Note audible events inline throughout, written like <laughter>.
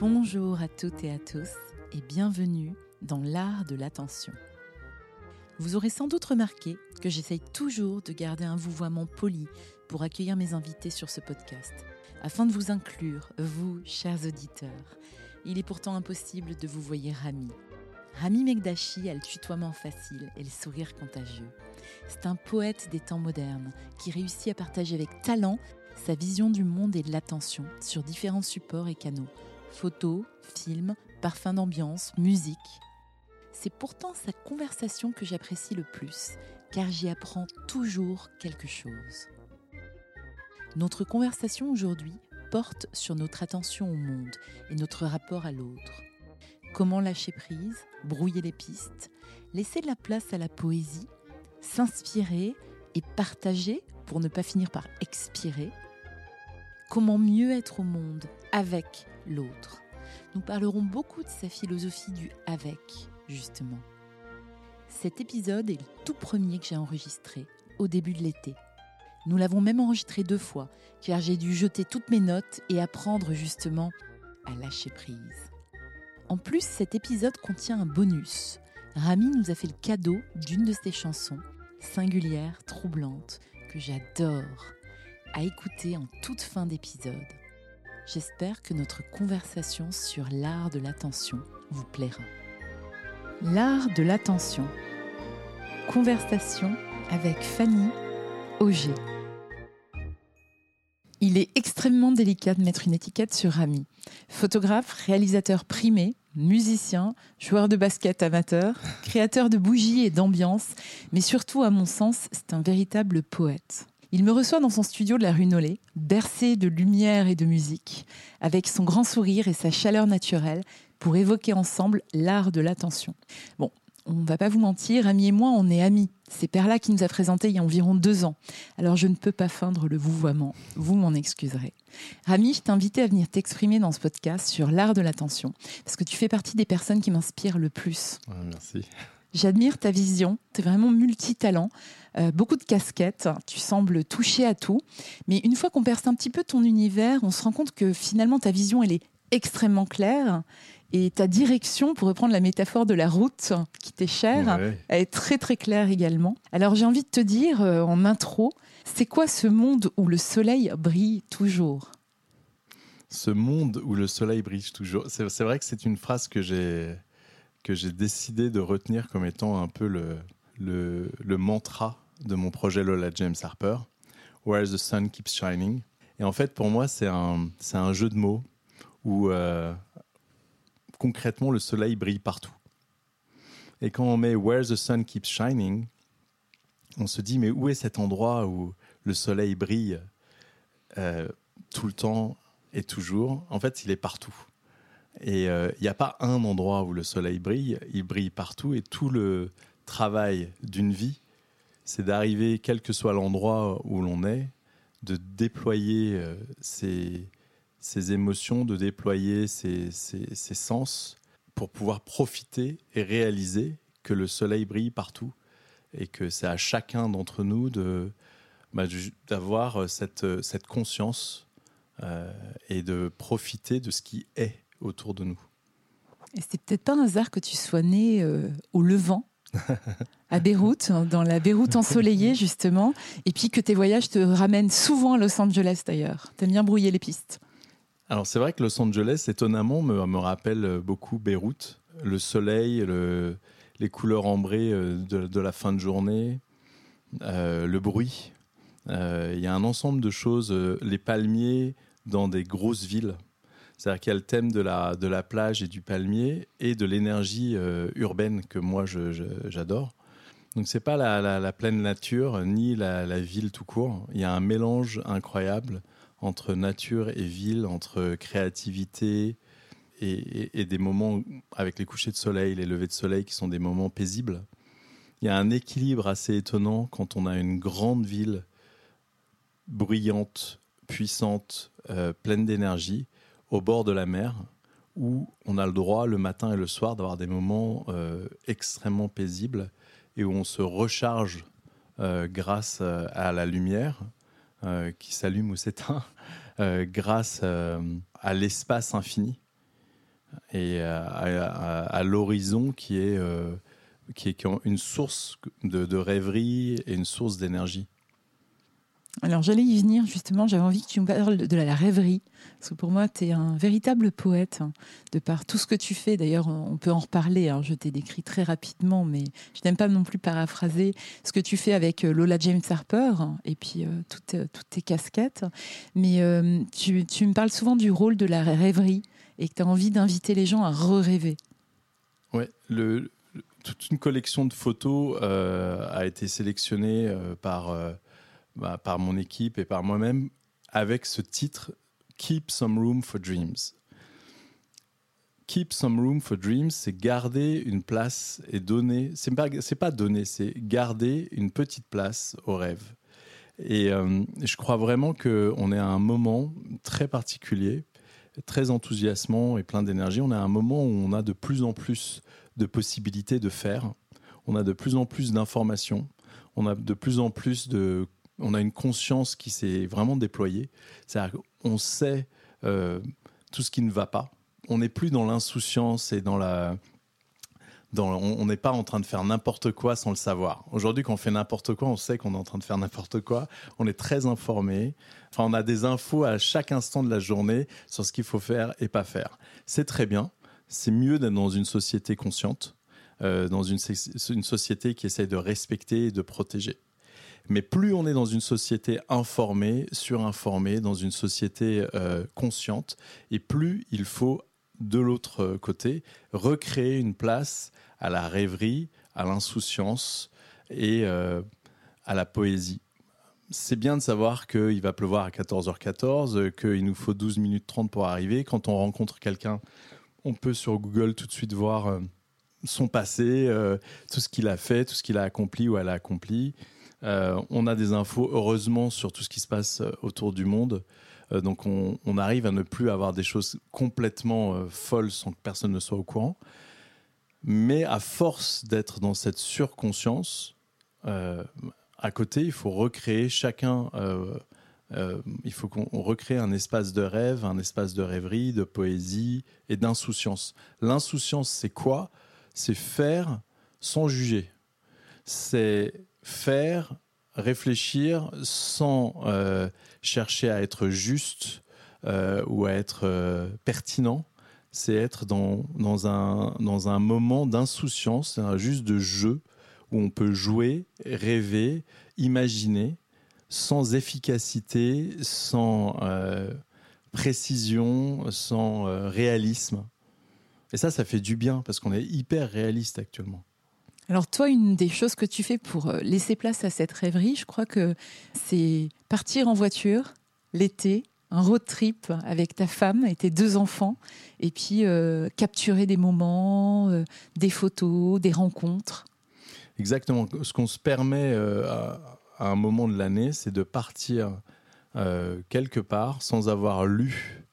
Bonjour à toutes et à tous et bienvenue dans l'art de l'attention. Vous aurez sans doute remarqué que j'essaye toujours de garder un vouvoiement poli pour accueillir mes invités sur ce podcast, afin de vous inclure, vous, chers auditeurs. Il est pourtant impossible de vous voir Rami. Rami Megdashi a le tutoiement facile et le sourire contagieux. C'est un poète des temps modernes qui réussit à partager avec talent sa vision du monde et de l'attention sur différents supports et canaux photos, films, parfums d'ambiance, musique. C'est pourtant sa conversation que j'apprécie le plus, car j'y apprends toujours quelque chose. Notre conversation aujourd'hui porte sur notre attention au monde et notre rapport à l'autre. Comment lâcher prise, brouiller les pistes, laisser de la place à la poésie, s'inspirer et partager pour ne pas finir par expirer Comment mieux être au monde avec l'autre Nous parlerons beaucoup de sa philosophie du avec, justement. Cet épisode est le tout premier que j'ai enregistré au début de l'été. Nous l'avons même enregistré deux fois, car j'ai dû jeter toutes mes notes et apprendre justement à lâcher prise. En plus, cet épisode contient un bonus. Rami nous a fait le cadeau d'une de ses chansons, singulière, troublante, que j'adore à écouter en toute fin d'épisode. J'espère que notre conversation sur l'art de l'attention vous plaira. L'art de l'attention. Conversation avec Fanny Auger. Il est extrêmement délicat de mettre une étiquette sur Rami. Photographe, réalisateur primé, musicien, joueur de basket amateur, créateur de bougies et d'ambiance, mais surtout, à mon sens, c'est un véritable poète. Il me reçoit dans son studio de la rue Nollet, bercé de lumière et de musique, avec son grand sourire et sa chaleur naturelle, pour évoquer ensemble l'art de l'attention. Bon, on ne va pas vous mentir, Ami et moi, on est amis. C'est Perla qui nous a présenté il y a environ deux ans. Alors je ne peux pas feindre le vouvoiement. Vous m'en excuserez. Rami, je t'invitais à venir t'exprimer dans ce podcast sur l'art de l'attention, parce que tu fais partie des personnes qui m'inspirent le plus. merci. J'admire ta vision. Tu es vraiment multitalent. Euh, beaucoup de casquettes, tu sembles toucher à tout. Mais une fois qu'on perce un petit peu ton univers, on se rend compte que finalement ta vision, elle est extrêmement claire. Et ta direction, pour reprendre la métaphore de la route qui t'est chère, elle est très très claire également. Alors j'ai envie de te dire euh, en intro, c'est quoi ce monde où le soleil brille toujours? Ce monde où le soleil brille toujours. C'est vrai que c'est une phrase que j'ai que j'ai décidé de retenir comme étant un peu le, le, le mantra de mon projet Lola James Harper, Where the Sun Keeps Shining. Et en fait, pour moi, c'est un, un jeu de mots où euh, concrètement le soleil brille partout. Et quand on met Where the Sun Keeps Shining, on se dit mais où est cet endroit où le soleil brille euh, tout le temps et toujours? En fait, il est partout. Et il euh, n'y a pas un endroit où le soleil brille, il brille partout et tout le travail d'une vie c'est d'arriver, quel que soit l'endroit où l'on est, de déployer euh, ses, émotions, de déployer ses, sens pour pouvoir profiter et réaliser que le soleil brille partout et que c'est à chacun d'entre nous de, bah, d'avoir cette, cette conscience euh, et de profiter de ce qui est autour de nous. Et c'est peut-être pas un hasard que tu sois né euh, au Levant <laughs> à Beyrouth, dans la Beyrouth ensoleillée justement, et puis que tes voyages te ramènent souvent à Los Angeles d'ailleurs. T'aimes bien brouiller les pistes. Alors c'est vrai que Los Angeles, étonnamment, me, me rappelle beaucoup Beyrouth. Le soleil, les couleurs ambrées euh, de, la fin de journée, euh, le bruit. Euh, il y a un ensemble de choses, les palmiers dans des grosses villes. C'est-à-dire qu'il y a le thème de la, de la plage et du palmier et de l'énergie euh, urbaine que moi j'adore. Donc c'est pas la, pleine nature ni la, ville tout court. Il y a un mélange incroyable entre nature et ville, entre créativité et, et, des moments avec les couchers de soleil, les levées de soleil qui sont des moments paisibles. Il y a un équilibre assez étonnant quand on a une grande ville bruyante, puissante, euh, pleine d'énergie, au bord de la mer, où on a le droit le matin et le soir d'avoir des moments euh, extrêmement paisibles et où on se recharge euh, grâce euh, à la lumière qui s'allume ou s'éteint, <laughs> grâce à l'espace infini. et à, l'horizon qui est, qui est une source de, de rêverie et une source d'énergie. Alors j'allais y venir justement, j'avais envie que tu me parles de la rêverie, parce que pour moi tu es un véritable poète, hein, de par tout ce que tu fais, d'ailleurs on peut en reparler, hein. je t'ai décrit très rapidement, mais je n'aime pas non plus paraphraser ce que tu fais avec euh, Lola James Harper, et puis euh, toutes, euh, toutes, tes casquettes, mais tu, tu, me parles souvent du rôle de la rêverie, et que tu as envie d'inviter les gens à re-rêver. Le, toute une collection de photos a été sélectionnée par bah, par mon équipe et par moi-même avec ce titre Keep Some Room for Dreams. Keep some room for dreams, c'est garder une place et donner. C'est pas, pas donner, c'est garder une petite place au rêve. Et euh, je crois vraiment qu'on est à un moment très particulier, très enthousiasmant et plein d'énergie. On est à un moment où on a de plus en plus de possibilités de faire. On a de plus en plus d'informations. On a de plus en plus de on a une conscience qui s'est vraiment déployée. C'est-à-dire qu'on sait euh, tout ce qui ne va pas. On n'est plus dans l'insouciance et dans la. On n'est pas en train de faire n'importe quoi sans le savoir. Aujourd'hui, quand on fait n'importe quoi, on sait qu'on est en train de faire n'importe quoi. On est très informé. Enfin, on a des infos à chaque instant de la journée sur ce qu'il faut faire et pas faire. C'est très bien. C'est mieux d'être dans une société consciente, euh, dans une, une société qui essaie de respecter et de protéger. Mais plus on est dans une société informée, surinformée, dans une société euh, consciente, et plus il faut, de l'autre côté, recréer une place à la rêverie, à l'insouciance et euh, à la poésie. C'est bien de savoir qu'il va pleuvoir à 14h14, qu'il nous faut 12 minutes 30 pour arriver. Quand on rencontre quelqu'un, on peut sur Google tout de suite voir euh, son passé, tout ce qu'il a fait, tout ce qu'il a accompli ou elle a accompli. Euh, on a des infos, heureusement, sur tout ce qui se passe euh, autour du monde. Euh, donc on, arrive à ne plus avoir des choses complètement folles sans que personne ne soit au courant. Mais à force d'être dans cette surconscience, à côté, il faut recréer chacun. il faut qu'on recrée un espace de rêve, un espace de rêverie, de poésie et d'insouciance. L'insouciance, c'est quoi? C'est faire sans juger. C'est faire, réfléchir sans euh, chercher à être juste euh, ou à être euh, pertinent. C'est être dans, dans, un, dans un moment d'insouciance, juste de jeu où on peut jouer, rêver, imaginer sans efficacité, sans précision, sans réalisme. Et ça, ça fait du bien parce qu'on est hyper réaliste actuellement. Alors toi, une des choses que tu fais pour euh, laisser place à cette rêverie, je crois que c'est partir en voiture l'été, un road trip avec ta femme et tes deux enfants, et puis euh, capturer des moments, euh, des photos, des rencontres. Exactement. Ce qu'on se permet à, un moment de l'année, c'est de partir quelque part sans avoir lu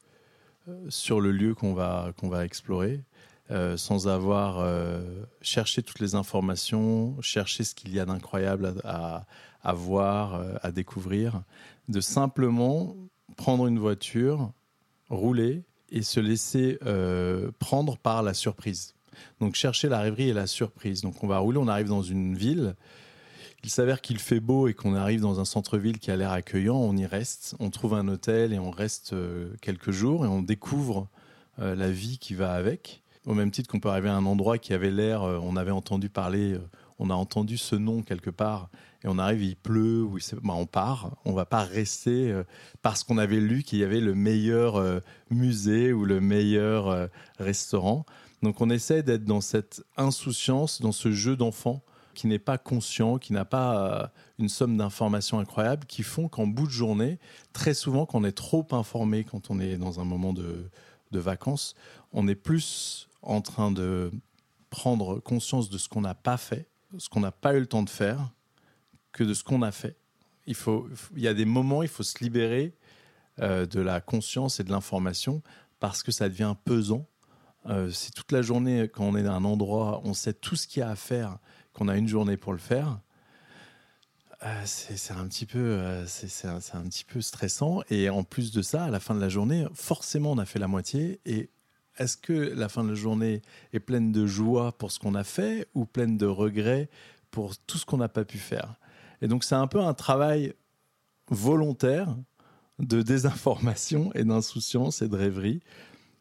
sur le lieu qu'on va, qu'on va explorer euh, sans avoir euh, cherché toutes les informations, cherché ce qu'il y a d'incroyable à, voir, euh, à découvrir, de simplement prendre une voiture, rouler et se laisser prendre par la surprise. Donc chercher la rêverie et la surprise. Donc on va rouler, on arrive dans une ville. Il s'avère qu'il fait beau et qu'on arrive dans un centre-ville qui a l'air accueillant. On y reste, on trouve un hôtel et on reste quelques jours et on découvre la vie qui va avec. Au même titre qu'on peut arriver à un endroit qui avait l'air, euh, on avait entendu parler, euh, on a entendu ce nom quelque part, et on arrive, il pleut, ou bah, on part. On va pas rester euh, parce qu'on avait lu qu'il y avait le meilleur musée ou le meilleur restaurant. Donc on essaie d'être dans cette insouciance, dans ce jeu d'enfant qui n'est pas conscient, qui n'a pas une somme d'informations incroyables, qui font qu'en bout de journée, très souvent, quand on est trop informé, quand on est dans un moment de, de vacances, on est plus en train de prendre conscience de ce qu'on n'a pas fait, ce qu'on n'a pas eu le temps de faire, que de ce qu'on a fait. Il, y a des moments, il faut se libérer euh, de la conscience et de l'information parce que ça devient pesant. Euh, si toute la journée, quand on est à un endroit, on sait tout ce qu'il y a à faire, qu'on a une journée pour le faire, euh, c'est un petit peu, un, un, petit peu stressant. Et en plus de ça, à la fin de la journée, forcément, on a fait la moitié et est-ce que la fin de la journée est pleine de joie pour ce qu'on a fait ou pleine de regrets pour tout ce qu'on n'a pas pu faire? Et donc c'est un peu un travail volontaire de désinformation et d'insouciance et de rêverie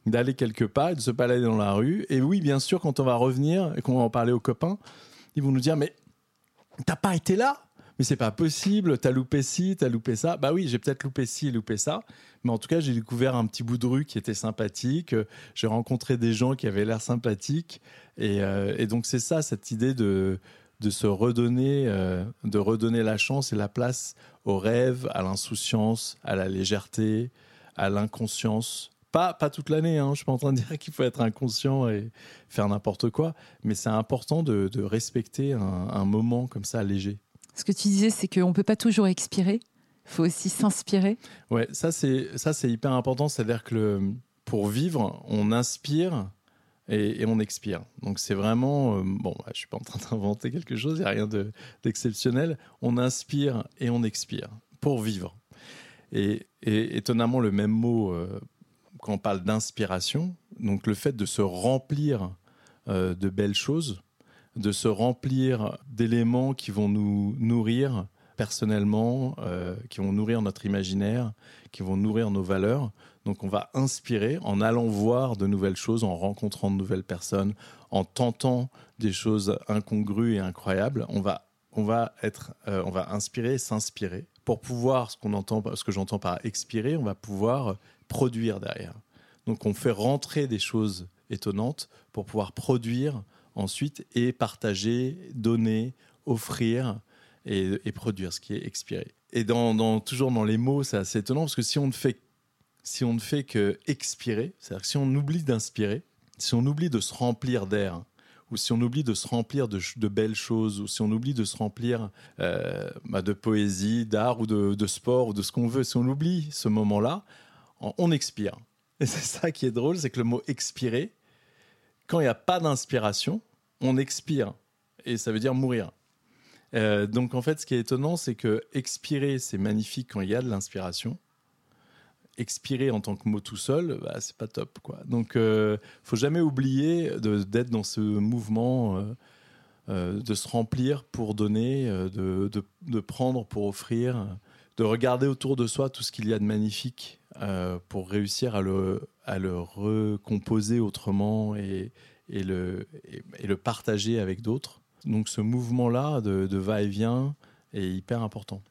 d'aller quelque part et de se balader dans la rue. Et oui, bien sûr, quand on va revenir et qu'on va en parler aux copains, ils vont nous dire mais t'as pas été là? Mais c'est pas possible, t'as loupé ci, t'as loupé ça. Bah oui, j'ai peut-être loupé ci et loupé ça, mais en tout cas, j'ai découvert un petit bout de rue qui était sympathique, j'ai rencontré des gens qui avaient l'air sympathiques, et, euh, donc c'est ça, cette idée de, de se redonner, euh, de redonner la chance et la place au rêve, à l'insouciance, à la légèreté, à l'inconscience, pas, pas toute l'année, hein. je suis pas en train de dire <laughs> qu'il faut être inconscient et faire n'importe quoi, mais c'est important de, respecter un, moment comme ça léger. Ce que tu disais, c'est qu'on ne peut pas toujours expirer, il faut aussi s'inspirer. Ouais, ça c'est, ça c'est hyper important, c'est-à-dire que pour vivre, on inspire et, on expire. Donc c'est vraiment, euh, bon, je je suis pas en train <laughs> d'inventer quelque chose, il n'y a rien d'exceptionnel, on inspire et on expire pour vivre. Et, étonnamment, le même mot euh, quand on parle d'inspiration, donc le fait de se remplir euh, de belles choses, de se remplir d'éléments qui vont nous nourrir personnellement, euh, qui vont nourrir notre imaginaire, qui vont nourrir nos valeurs. Donc on va inspirer en allant voir de nouvelles choses, en rencontrant de nouvelles personnes, en tentant des choses incongrues et incroyables. On va, on va être, euh, on va inspirer, s'inspirer pour pouvoir, ce entend, ce que j'entends par expirer, on va pouvoir produire derrière. Donc on fait rentrer des choses étonnantes pour pouvoir produire ensuite et partager, donner, offrir et, produire ce qui est expiré. Et dans, toujours dans les mots, c'est assez étonnant parce que si on ne fait, si on ne fait que expirer, c'est-à-dire si on oublie d'inspirer, si on oublie de se remplir d'air, ou si on oublie de se remplir de, belles choses, ou si on oublie de se remplir euh, bah, de poésie, d'art ou de, de, sport ou de ce qu'on veut, si on oublie ce moment-là, on expire. Et c'est ça qui est drôle, c'est que le mot expirer, quand il n'y a pas d'inspiration, on expire. Et ça veut dire mourir. Euh, donc en fait, ce qui est étonnant, c'est que expirer, c'est magnifique quand il y a de l'inspiration. Expirer en tant que mot tout seul, bah, c'est pas top. Quoi. Donc euh, faut jamais oublier d'être dans ce mouvement. Euh, euh, de se remplir pour donner, de, de, prendre pour offrir, de regarder autour de soi tout ce qu'il y a de magnifique euh, pour réussir à le, à le recomposer autrement et, et, le, et, le partager avec d'autres. Donc ce mouvement-là de, va-et-vient est hyper important.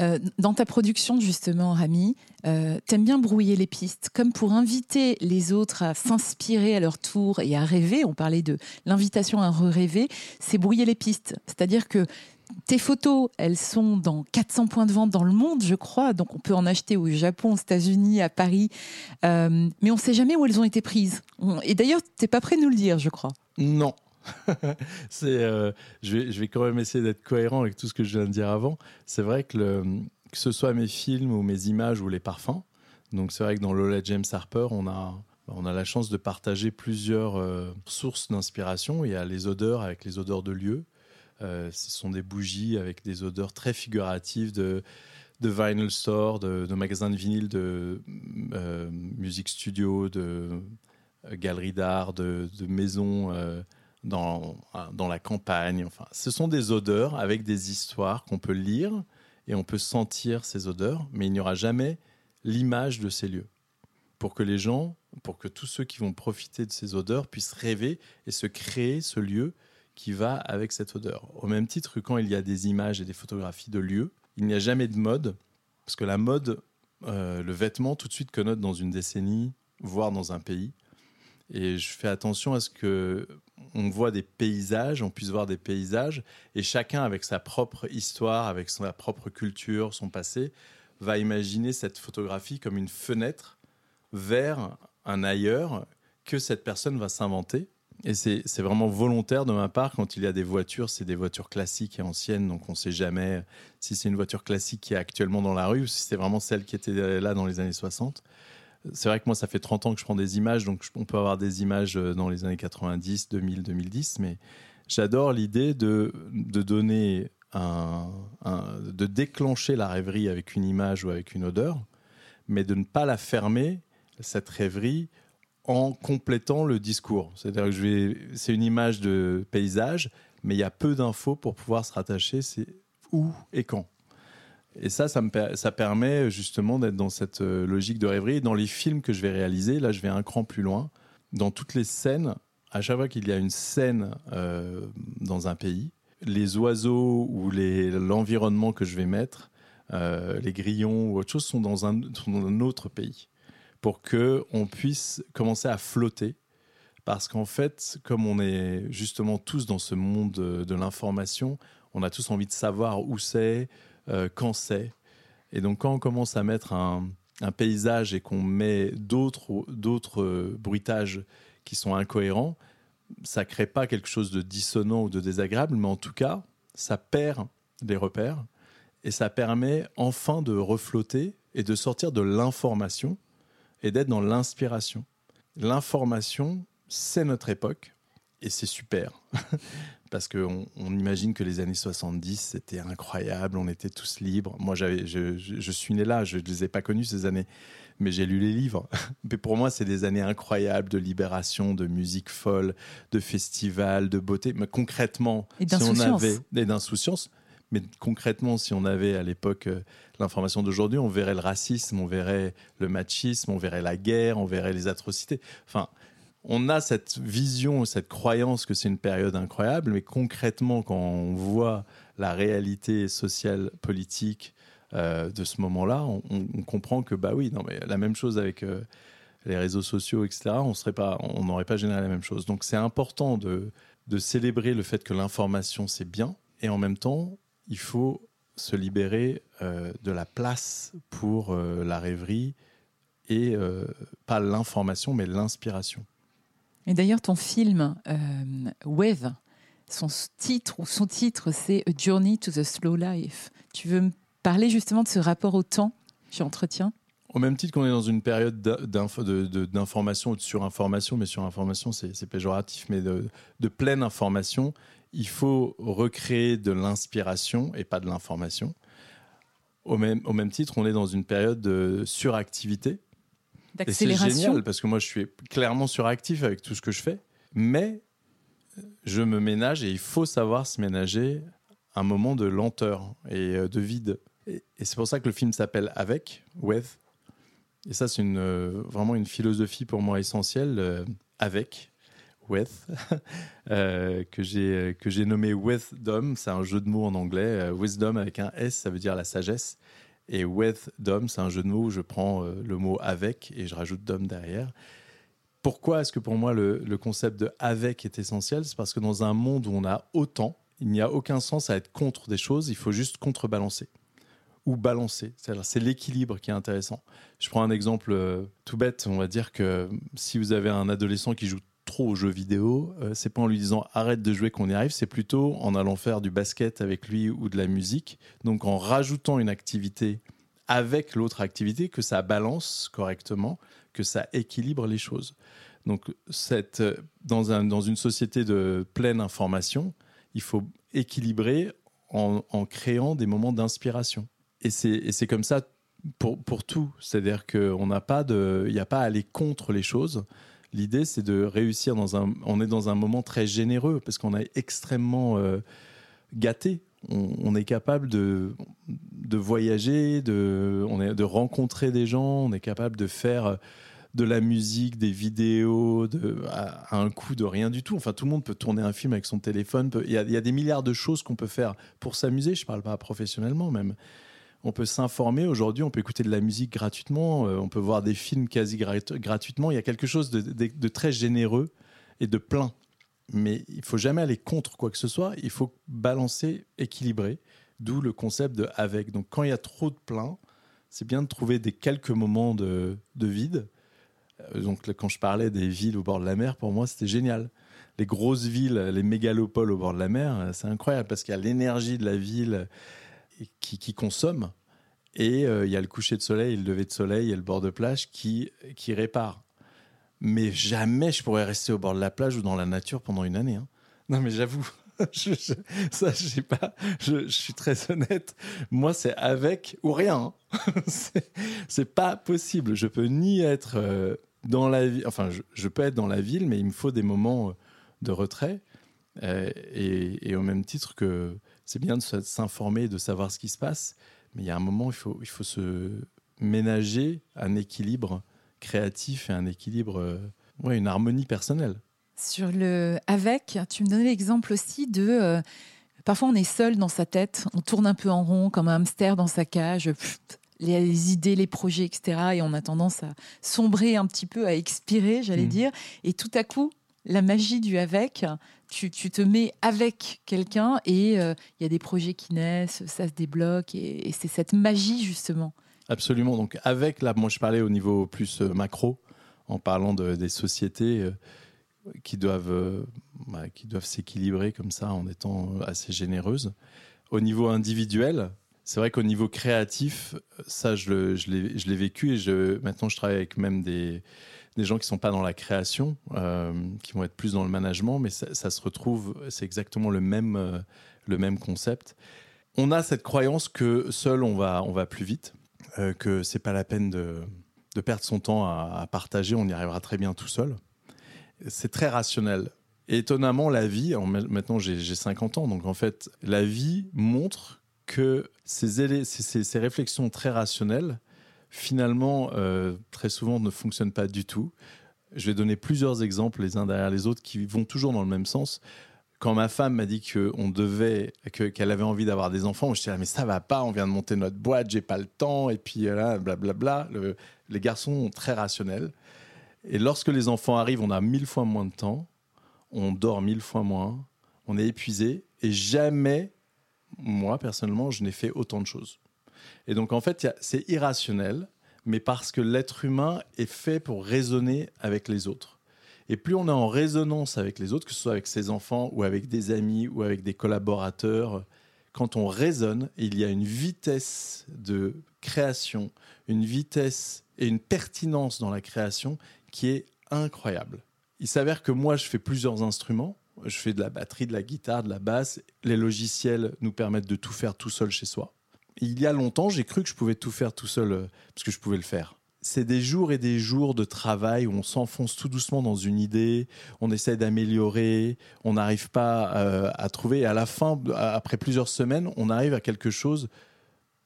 Euh, dans ta production, justement, Rami, euh, t'aimes bien brouiller les pistes, comme pour inviter les autres à s'inspirer à leur tour et à rêver. On parlait de l'invitation à rêver, c'est brouiller les pistes. C'est-à-dire que tes photos, elles sont dans 400 points de vente dans le monde, je crois. Donc, on peut en acheter au Japon, aux États-Unis, à Paris. Euh, mais on ne sait jamais où elles ont été prises. Et d'ailleurs, tu n'es pas prêt de nous le dire, je crois. Non. <laughs> euh, je, vais, je vais quand même essayer d'être cohérent avec tout ce que je viens de dire avant. C'est vrai que, que ce soit mes films ou mes images ou les parfums, donc c'est vrai que dans Lola James Harper, on a, on a la chance de partager plusieurs euh, sources d'inspiration. Il y a les odeurs avec les odeurs de lieux. Euh, ce sont des bougies avec des odeurs très figuratives de, de vinyl store, de, magasins de vinyle, de euh, musique studio, de euh, galeries d'art, de, de, maisons dans, dans la campagne. Enfin, ce sont des odeurs avec des histoires qu'on peut lire et on peut sentir ces odeurs, mais il n'y aura jamais l'image de ces lieux. Pour que les gens, pour que tous ceux qui vont profiter de ces odeurs puissent rêver et se créer ce lieu qui va avec cette odeur. Au même titre que quand il y a des images et des photographies de lieux, il n'y a jamais de mode, parce que la mode, euh, le vêtement, tout de suite connote dans une décennie, voire dans un pays. Et je fais attention à ce que on voit des paysages, on puisse voir des paysages, et chacun avec sa propre histoire, avec sa propre culture, son passé, va imaginer cette photographie comme une fenêtre vers un ailleurs que cette personne va s'inventer et c'est vraiment volontaire de ma part. Quand il y a des voitures, c'est des voitures classiques et anciennes, donc on ne sait jamais si c'est une voiture classique qui est actuellement dans la rue ou si c'est vraiment celle qui était là dans les années 60. C'est vrai que moi, ça fait 30 ans que je prends des images, donc on peut avoir des images euh, dans les années 90, 2000, 2010, mais j'adore l'idée de, de donner un, de déclencher la rêverie avec une image ou avec une odeur, mais de ne pas la fermer, cette rêverie, en complétant le discours. C'est-à-dire que je vais, c'est une image de paysage, mais il y a peu d'infos pour pouvoir se rattacher. C'est où et quand. Et ça, ça, me, ça permet justement d'être dans cette euh, logique de rêverie. dans les films que je vais réaliser, là, je vais un cran plus loin. Dans toutes les scènes, à chaque fois qu'il y a une scène euh, dans un pays, les oiseaux ou l'environnement que je vais mettre, euh, les grillons ou autre chose, sont dans un, sont dans un autre pays pour que on puisse commencer à flotter. Parce qu'en fait, comme on est justement tous dans ce monde de, l'information, on a tous envie de savoir où c'est, euh, quand c'est. Et donc, quand on commence à mettre un, paysage et qu'on met d'autres d'autres bruitages qui sont incohérents, ça crée pas quelque chose de dissonant ou de désagréable, mais en tout cas, ça perd des repères et ça permet enfin de reflotter et de sortir de l'information et d'être dans l'inspiration. L'information, c'est notre époque et c'est super. <laughs> Parce qu'on on imagine que les années 70, c'était incroyable, on était tous libres. Moi, je, je, suis né là, je ne les ai pas connus ces années, mais j'ai lu les livres. <laughs> Mais pour moi, c'est des années incroyables de libération, de musique folle, de festivals, de beauté. Mais concrètement, et si on avait. Et d'insouciance. Mais concrètement, si on avait à l'époque euh, l'information d'aujourd'hui, on verrait le racisme, on verrait le machisme, on verrait la guerre, on verrait les atrocités. Enfin, on a cette vision, cette croyance que c'est une période incroyable, mais concrètement, quand on voit la réalité sociale, politique euh, de ce moment-là, on, comprend que bah oui, non mais la même chose avec euh, les réseaux sociaux, etc. On serait pas, on n'aurait pas généré la même chose. Donc c'est important de, de célébrer le fait que l'information c'est bien, et en même temps il faut se libérer euh, de la place pour euh, la rêverie et euh, pas l'information mais l'inspiration. Et d'ailleurs ton film Wave, son titre ou son titre c'est A Journey to the Slow Life. Tu veux me parler justement de ce rapport au temps que tu entretiens? Au même titre qu'on est dans une période d'information ou de surinformation, mais surinformation c'est péjoratif, mais de, de pleine information, il faut recréer de l'inspiration et pas de l'information. Au même, au même titre, on est dans une période de suractivité. D'accélération. C'est génial parce que moi, je suis clairement suractif avec tout ce que je fais. Mais je me ménage et il faut savoir se ménager un moment de lenteur et euh, de vide. Et, c'est pour ça que le film s'appelle Avec, With. Et ça, c'est une, euh, vraiment une philosophie pour moi essentielle. Euh, avec, with, <laughs> euh, que j'ai que j'ai nommé wisdom. C'est un jeu de mots en anglais. Euh, wisdom avec un S, ça veut dire la sagesse. Et wisdom, c'est un jeu de mots où je prends euh, le mot avec et je rajoute dom derrière. Pourquoi est-ce que pour moi le, le, concept de avec est essentiel? C'est parce que dans un monde où on a autant, il n'y a aucun sens à être contre des choses. Il faut juste contrebalancer ou balancer. C'est l'équilibre qui est intéressant. Je prends un exemple tout bête. On va dire que si vous avez un adolescent qui joue trop aux jeux vidéo, euh, c'est pas en lui disant arrête de jouer qu'on y arrive, c'est plutôt en allant faire du basket avec lui ou de la musique. Donc en rajoutant une activité avec l'autre activité, que ça balance correctement, que ça équilibre les choses. Donc cette, dans, un, dans une société de pleine information, il faut équilibrer en, créant des moments d'inspiration. Et c'est comme ça pour, pour tout. C'est-à-dire qu'il n'a pas de, n'y a pas à aller contre les choses. L'idée, c'est de réussir dans un. On est dans un moment très généreux parce qu'on est extrêmement euh, gâté. On, est capable de, voyager, de, on est, de rencontrer des gens, on est capable de faire de la musique, des vidéos, à, un coût de rien du tout. Enfin, tout le monde peut tourner un film avec son téléphone. Il y a des milliards de choses qu'on peut faire pour s'amuser. Je ne parle pas professionnellement même on peut s'informer aujourd'hui, on peut écouter de la musique gratuitement, euh, on peut voir des films quasi gratuitement. Il y a quelque chose de, très généreux et de plein. Mais il faut jamais aller contre quoi que ce soit. Il faut balancer, équilibrer. D'où le concept de avec. Donc quand il y a trop de plein, c'est bien de trouver des quelques moments de, vide. Euh, donc quand je parlais des villes au bord de la mer, pour moi c'était génial. Les grosses villes, les mégalopoles au bord de la mer, euh, c'est incroyable parce qu'il y a l'énergie de la ville qui, qui consomme. Et euh, il y a le coucher de soleil, le lever de soleil et le bord de plage qui, qui répare. Mais jamais je pourrais rester au bord de la plage ou dans la nature pendant une année. Hein. Non, mais j'avoue, <laughs> je, je, ça, je sais pas. Je, suis très honnête. Moi, c'est avec ou rien. Hein. <laughs> c'est pas possible. Je peux ni être euh, dans la vie, enfin, je, peux être dans la ville, mais il me faut des moments de retrait. et, et, au même titre que c'est bien de s'informer, de savoir ce qui se passe, mais il y a un moment, il faut, il faut se ménager un équilibre créatif et un équilibre, ouais, une harmonie personnelle. Sur le avec, tu me donnais l'exemple aussi de Parfois, on est seul dans sa tête, on tourne un peu en rond comme un hamster dans sa cage. les, idées, les projets, etc. Et on a tendance à sombrer un petit peu, à expirer, j'allais mmh. dire. Et tout à coup, la magie du avec, tu, te mets avec quelqu'un et euh, il y a des projets qui naissent, ça se débloque et, c'est cette magie justement. Absolument. Donc avec, là, moi je parlais au niveau plus euh, macro, en parlant des sociétés. Euh, qui doivent, bah, qui doivent s'équilibrer comme ça en étant assez généreuses. Au niveau individuel, c'est vrai qu'au niveau créatif, ça, je, l'ai vécu et maintenant, je travaille avec même des, gens qui ne sont pas dans la création, euh, qui vont être plus dans le management, mais ça, se retrouve, c'est exactement le même, le même concept. On a cette croyance que seul, on va, plus vite, que c'est pas la peine de, perdre son temps à, partager, on y arrivera très bien tout seul c'est très rationnel. étonnamment, la vie, maintenant j'ai 50 ans, donc en fait, la vie montre que ces, réflexions très rationnelles, finalement, euh, très souvent ne fonctionnent pas du tout. Je vais donner plusieurs exemples les uns derrière les autres qui vont toujours dans le même sens. Quand ma femme m'a dit qu'on devait, qu'elle avait envie d'avoir des enfants, je dit, mais ça va pas, on vient de monter notre boîte, j'ai pas le temps, et puis là, blablabla. les garçons sont très rationnels. Et lorsque les enfants arrivent, on a mille fois moins de temps, on dort mille fois moins, on est épuisé, et jamais, moi personnellement, je n'ai fait autant de choses. Et donc en fait, c'est irrationnel, mais parce que l'être humain est fait pour raisonner avec les autres. Et plus on est en résonance avec les autres, que ce soit avec ses enfants ou avec des amis ou avec des collaborateurs, quand on raisonne, il y a une vitesse de création, une vitesse et une pertinence dans la création qui est incroyable. Il s'avère que moi, je fais plusieurs instruments. Je fais de la batterie, de la guitare, de la basse. Les logiciels nous permettent de tout faire tout seul chez soi. Il y a longtemps, j'ai cru que je pouvais tout faire tout seul euh, parce que je pouvais le faire. C'est des jours et des jours de travail où on s'enfonce tout doucement dans une idée, on essaie d'améliorer, on n'arrive pas euh, à trouver. Et à la fin, après plusieurs semaines, on arrive à quelque chose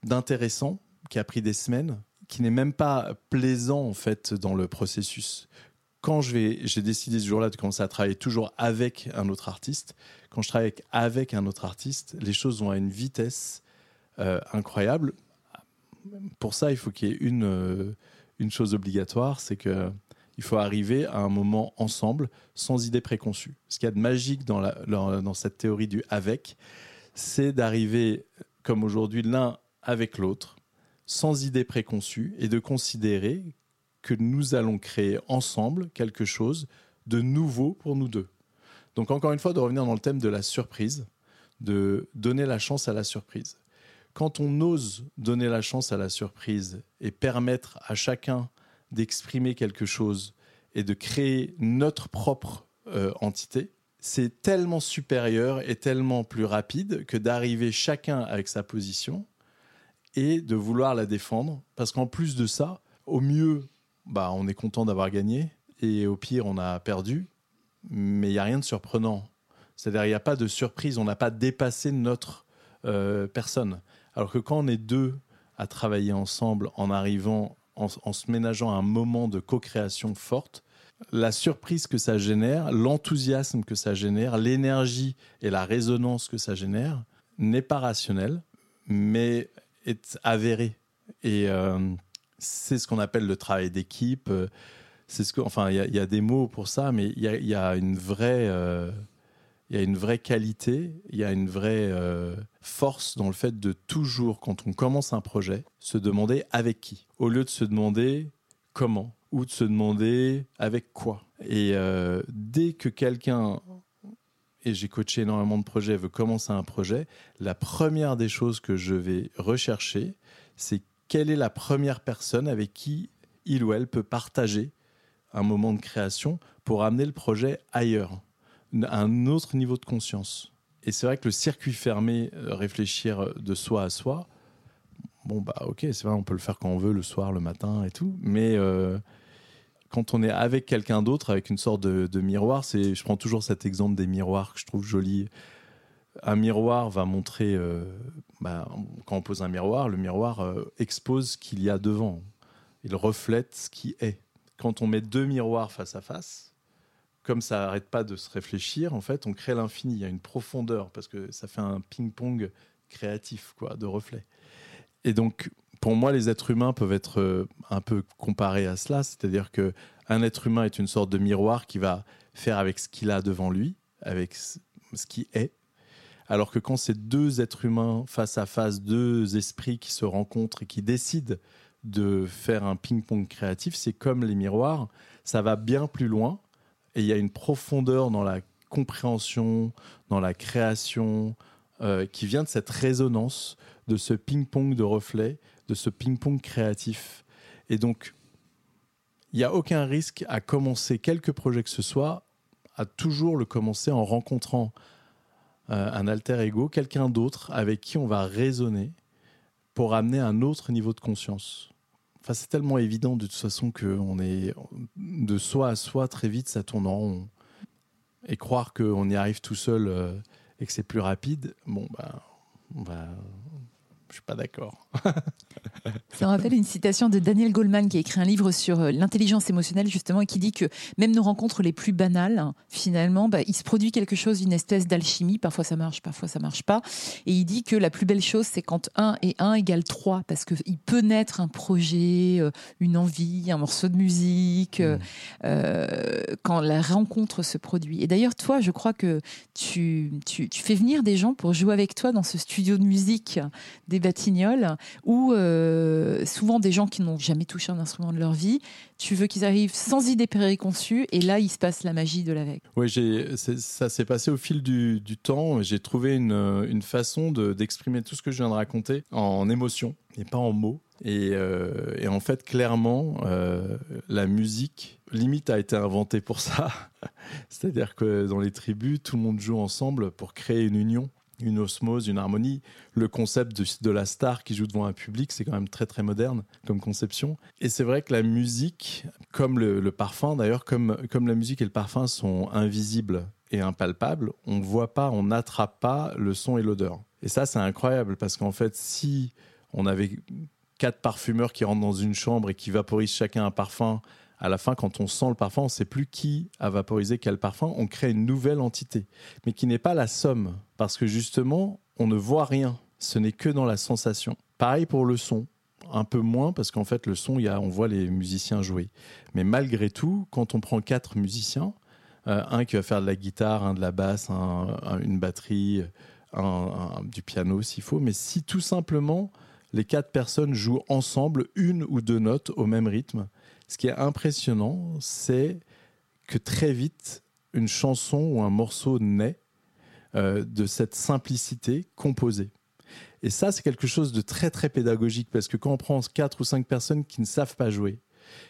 d'intéressant qui a pris des semaines qui n'est même pas plaisant en fait dans le processus. Quand j'ai décidé ce jour-là de commencer à travailler toujours avec un autre artiste. Quand je travaille avec, un autre artiste, les choses vont à une vitesse euh, incroyable. Pour ça, il faut qu'il y ait une, euh, une chose obligatoire, c'est que il faut arriver à un moment ensemble, sans idée préconçue. Ce qu'il y a de magique dans, la, dans cette théorie du avec, c'est d'arriver, comme aujourd'hui, l'un avec l'autre, sans idée préconçue et de considérer que nous allons créer ensemble quelque chose de nouveau pour nous deux. Donc encore une fois, de revenir dans le thème de la surprise, de donner la chance à la surprise. Quand on ose donner la chance à la surprise et permettre à chacun d'exprimer quelque chose et de créer notre propre euh, entité, c'est tellement supérieur et tellement plus rapide que d'arriver chacun avec sa position et de vouloir la défendre. Parce qu'en plus de ça, au mieux, bah, on est content d'avoir gagné et au pire, on a perdu. Mais il n'y a rien de surprenant. C'est-à-dire, il n'y a pas de surprise, on n'a pas dépassé notre euh, personne. Alors que quand on est deux à travailler ensemble en arrivant, en, se ménageant à un moment de co-création forte, la surprise que ça génère, l'enthousiasme que ça génère, l'énergie et la résonance que ça génère n'est pas rationnel, mais est avéré. Et euh, c'est ce qu'on appelle le travail d'équipe. C'est ce que, enfin, il y, a des mots pour ça, mais il y, a, une vraie, euh, il y a une vraie qualité, il y a une vraie euh, force dans le fait de toujours, quand on commence un projet, se demander avec qui, au lieu de se demander comment ou de se demander avec quoi. Et dès que quelqu'un et j'ai coaché énormément de projets, veut commencer un projet, la première des choses que je vais rechercher, c'est quelle est la première personne avec qui il ou elle peut partager un moment de création pour amener le projet ailleurs, à un autre niveau de conscience? Et c'est vrai que le circuit fermé, euh, réfléchir de soi à soi, bon bah ok, c'est vrai, on peut le faire quand on veut, le soir, le matin et tout, mais euh, quand on est avec quelqu'un d'autre, avec une sorte de, miroir, c'est, je prends toujours cet exemple des miroirs que je trouve joli. Un miroir va montrer, euh, bah, quand on pose un miroir, le miroir euh, expose ce qu'il y a devant. Il reflète ce qui est. Quand on met deux miroirs face à face, comme ça n'arrête pas de se réfléchir, en fait, on crée l'infini. Il y a une profondeur parce que ça fait un ping-pong créatif, quoi, de reflets. Et donc, pour moi, les êtres humains peuvent être euh, un peu comparés à cela, c'est-à-dire que un être humain est une sorte de miroir qui va faire avec ce qu'il a devant lui, avec ce qui est, alors que quand c'est deux êtres humains face à face, deux esprits qui se rencontrent et qui décident de faire un ping-pong créatif, c'est comme les miroirs, ça va bien plus loin et il y a une profondeur dans la compréhension, dans la création, euh, qui vient de cette résonance, de ce ping-pong de reflets, de ce ping-pong créatif. Et donc, il n'y a aucun risque à commencer quelque projet que ce soit, à toujours le commencer en rencontrant euh, un alter ego, quelqu'un d'autre avec qui on va raisonner pour amener un autre niveau de conscience. Enfin, c'est tellement évident de toute façon qu'on est de soi à soi très vite, ça tourne en rond. Et croire qu'on y arrive tout seul euh, et que c'est plus rapide, bon, bah, bah je suis pas d'accord. <laughs> Ça me rappelle une citation de Daniel Goleman qui a écrit un livre sur euh, l'intelligence émotionnelle justement et qui dit que même nos rencontres les plus banales, finalement, bah, il se produit quelque chose, une espèce d'alchimie. Parfois ça marche, parfois ça marche pas. Et il dit que la plus belle chose, c'est quand 1 et 1 égale 3 parce qu'il peut naître un projet, euh, une envie, un morceau de musique, euh, mmh. quand la rencontre se produit. Et d'ailleurs, toi, je crois que tu, tu, tu, fais venir des gens pour jouer avec toi dans ce studio de musique des Batignolles où euh, souvent des gens qui n'ont jamais touché un instrument de leur vie, tu veux qu'ils arrivent sans idée préconçue et là il se passe la magie de l'avec. Oui, ça s'est passé au fil du, temps. J'ai trouvé une, une façon d'exprimer tout ce que je viens de raconter en émotion et pas en mots. Et, euh, et en fait, clairement, euh, la musique, limite, a été inventée pour ça. <laughs> C'est-à-dire que dans les tribus, tout le monde joue ensemble pour créer une union une osmose, une harmonie. Le concept de, la star qui joue devant un public, c'est quand même très très moderne comme conception. Et c'est vrai que la musique, comme le, parfum d'ailleurs, comme, comme la musique et le parfum sont invisibles et impalpables, on ne voit pas, on n'attrape pas le son et l'odeur. Et ça, c'est incroyable parce qu'en fait, si on avait quatre parfumeurs qui rentrent dans une chambre et qui vaporisent chacun un parfum à la fin, quand on sent le parfum, on ne sait plus qui a vaporisé quel parfum. On crée une nouvelle entité, mais qui n'est pas la somme, parce que justement, on ne voit rien. Ce n'est que dans la sensation. Pareil pour le son, un peu moins, parce qu'en fait, le son, y a, on voit les musiciens jouer. Mais malgré tout, quand on prend quatre musiciens, euh, un qui va faire de la guitare, un de la basse, une batterie, du piano s'il faut, mais si tout simplement les quatre personnes jouent ensemble une ou deux notes au même rythme, ce qui est impressionnant, c'est que très vite, une chanson ou un morceau naît euh, de cette simplicité composée. Et ça, c'est quelque chose de très très pédagogique parce que quand on prend quatre ou cinq personnes qui ne savent pas jouer,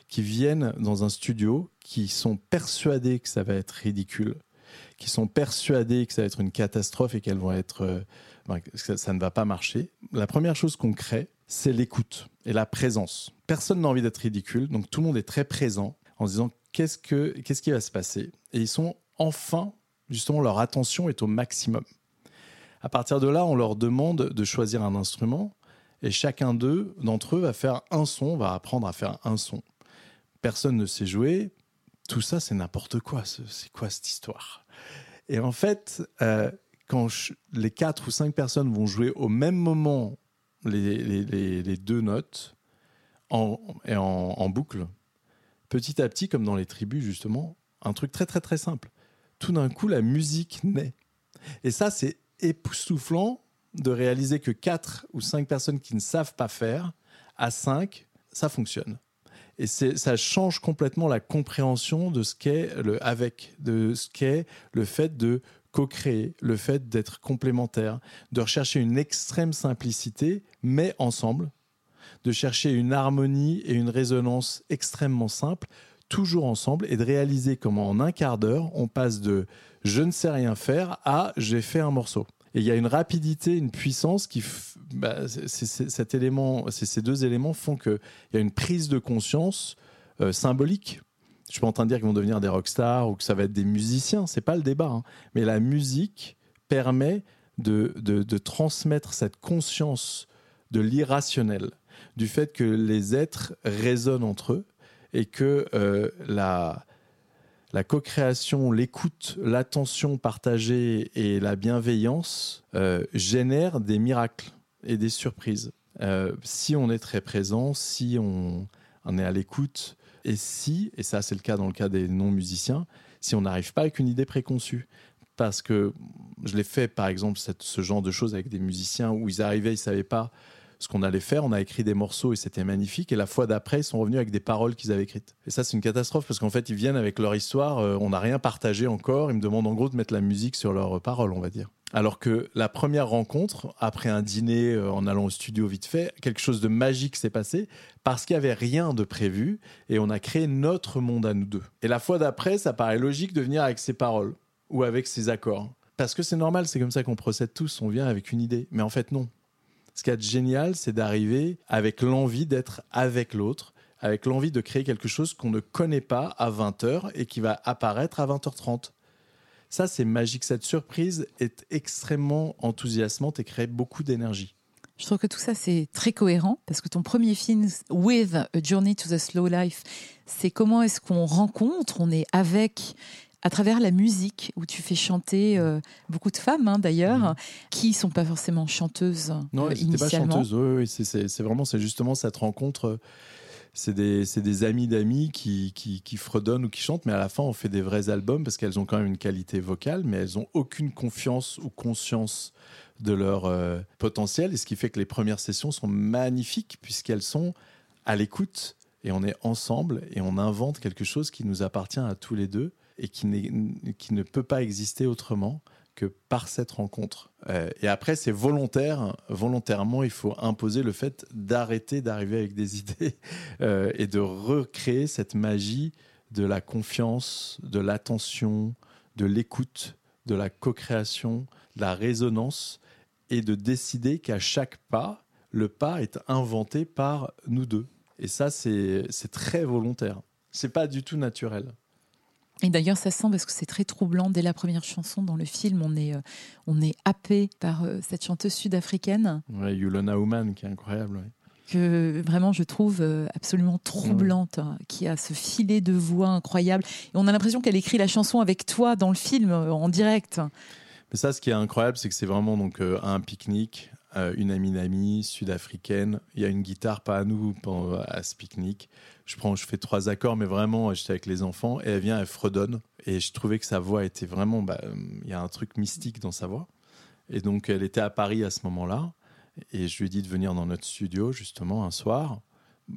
qui viennent dans un studio, qui sont persuadées que ça va être ridicule, qui sont persuadées que ça va être une catastrophe et qu'elles vont être, euh, ben, que ça ne va pas marcher, la première chose qu'on crée, c'est l'écoute et la présence. Personne n'a envie d'être ridicule, donc tout le monde est très présent en se disant qu'est-ce, que, qu'est-ce qui va se passer? Et ils sont enfin, justement, leur attention est au maximum. À partir de là, on leur demande de choisir un instrument et chacun d'eux, d'entre eux, va faire un son, va apprendre à faire un son. Personne ne sait jouer. Tout ça, c'est n'importe quoi. C'est quoi cette histoire? Et en fait, euh, quand les quatre ou cinq personnes vont jouer au même moment les, deux notes en, en, boucle, petit à petit, comme dans les tribus justement, un truc très très très simple. Tout d'un coup, la musique naît. Et ça, c'est époustouflant de réaliser que quatre ou cinq personnes qui ne savent pas faire, à cinq, ça fonctionne. Et ça change complètement la compréhension de ce qu'est le avec, de ce qu'est le fait de co-créer, le fait d'être complémentaire, de rechercher une extrême simplicité, mais ensemble, de chercher une harmonie et une résonance extrêmement simple, toujours ensemble, et de réaliser comment en un quart d'heure, on passe de je ne sais rien faire à j'ai fait un morceau. Et il y a une rapidité, une puissance qui, bah, cet élément, ces deux éléments font qu'il y a une prise de conscience euh, symbolique Je suis pas en train de dire qu'ils vont devenir des rockstars ou que ça va être des musiciens, c'est pas le débat. hein. Mais la musique permet de, de, transmettre cette conscience de l'irrationnel, du fait que les êtres résonnent entre eux et que euh, la, la co-création, l'écoute, l'attention partagée et la bienveillance euh, génèrent des miracles et des surprises. Euh, si on est très présent, si on, on est à l'écoute, et si, et ça c'est le cas dans le cas des non-musiciens, si on n'arrive pas avec une idée préconçue. Parce que je l'ai fait par exemple ce genre de choses avec des musiciens où ils arrivaient, ils ne savaient pas ce qu'on allait faire. On a écrit des morceaux et c'était magnifique. Et la fois d'après, ils sont revenus avec des paroles qu'ils avaient écrites. Et ça, c'est une catastrophe parce qu'en fait, ils viennent avec leur histoire. euh, on n'a rien partagé encore. Ils me demandent en gros de mettre la musique sur leurs paroles, on va dire. Alors que la première rencontre, après un dîner euh, en allant au studio vite fait, quelque chose de magique s'est passé parce qu'il n'y avait rien de prévu et on a créé notre monde à nous deux. Et la fois d'après, ça paraît logique de venir avec ses paroles ou avec ses accords. Parce que c'est normal, c'est comme ça qu'on procède tous, on vient avec une idée. Mais en fait, non. Ce qui est génial, c'est d'arriver avec l'envie d'être avec l'autre, avec l'envie de créer quelque chose qu'on ne connaît pas à 20h et qui va apparaître à 20h30. Ça, c'est magique. Cette surprise est extrêmement enthousiasmante et crée beaucoup d'énergie. Je trouve que tout ça, c'est très cohérent parce que ton premier film, With a Journey to the Slow Life, c'est comment est-ce qu'on rencontre, on est avec à travers la musique, où tu fais chanter euh, beaucoup de femmes hein, d'ailleurs, Mhm. qui sont pas forcément chanteuses Non, euh, c'était pas initialement. chanteuse. Oui, oui, c'est- vraiment, c'est justement cette rencontre. euh, C'est des, amis d'amis qui, qui, qui fredonnent ou qui chantent, mais à la fin, on fait des vrais albums parce qu'elles ont quand même une qualité vocale, mais elles ont aucune confiance ou conscience de leur euh, potentiel. Et ce qui fait que les premières sessions sont magnifiques puisqu'elles sont à l'écoute et on est ensemble et on invente quelque chose qui nous appartient à tous les deux et qui, ne peut pas exister autrement que par cette rencontre. Euh, et après, c'est volontaire. Volontairement, il faut imposer le fait d'arrêter d'arriver avec des <laughs> idées euh, et de recréer cette magie de la confiance, de l'attention, de l'écoute, de la co-création, de la résonance et de décider qu'à chaque pas, le pas est inventé par nous deux. Et ça, c'est très volontaire. C'est pas du tout naturel. Et d'ailleurs, ça sent parce que c'est très troublant. Dès la première chanson dans le film, on est, euh, on est happé par euh, cette chanteuse sud-africaine Ouais, Yulona Human, qui est incroyable. ouais. que vraiment je trouve euh, absolument troublante, hein, qui a ce filet de voix incroyable. Et on a l'impression qu'elle écrit la chanson avec toi dans le film, en direct. Mais ça, ce qui est incroyable, c'est que c'est vraiment donc un pique-nique, euh, une amie d'amie sud-africaine. Il y a une guitare, pas à nous, à ce pique-nique. Je prends, je fais trois accords, mais vraiment, j'étais avec les enfants et elle vient, elle fredonne. Et je trouvais que sa voix était vraiment, bah, euh, il y a un truc mystique dans sa voix. Et donc, elle était à Paris à ce moment-là. Et je lui ai dit de venir dans notre studio, justement, un soir.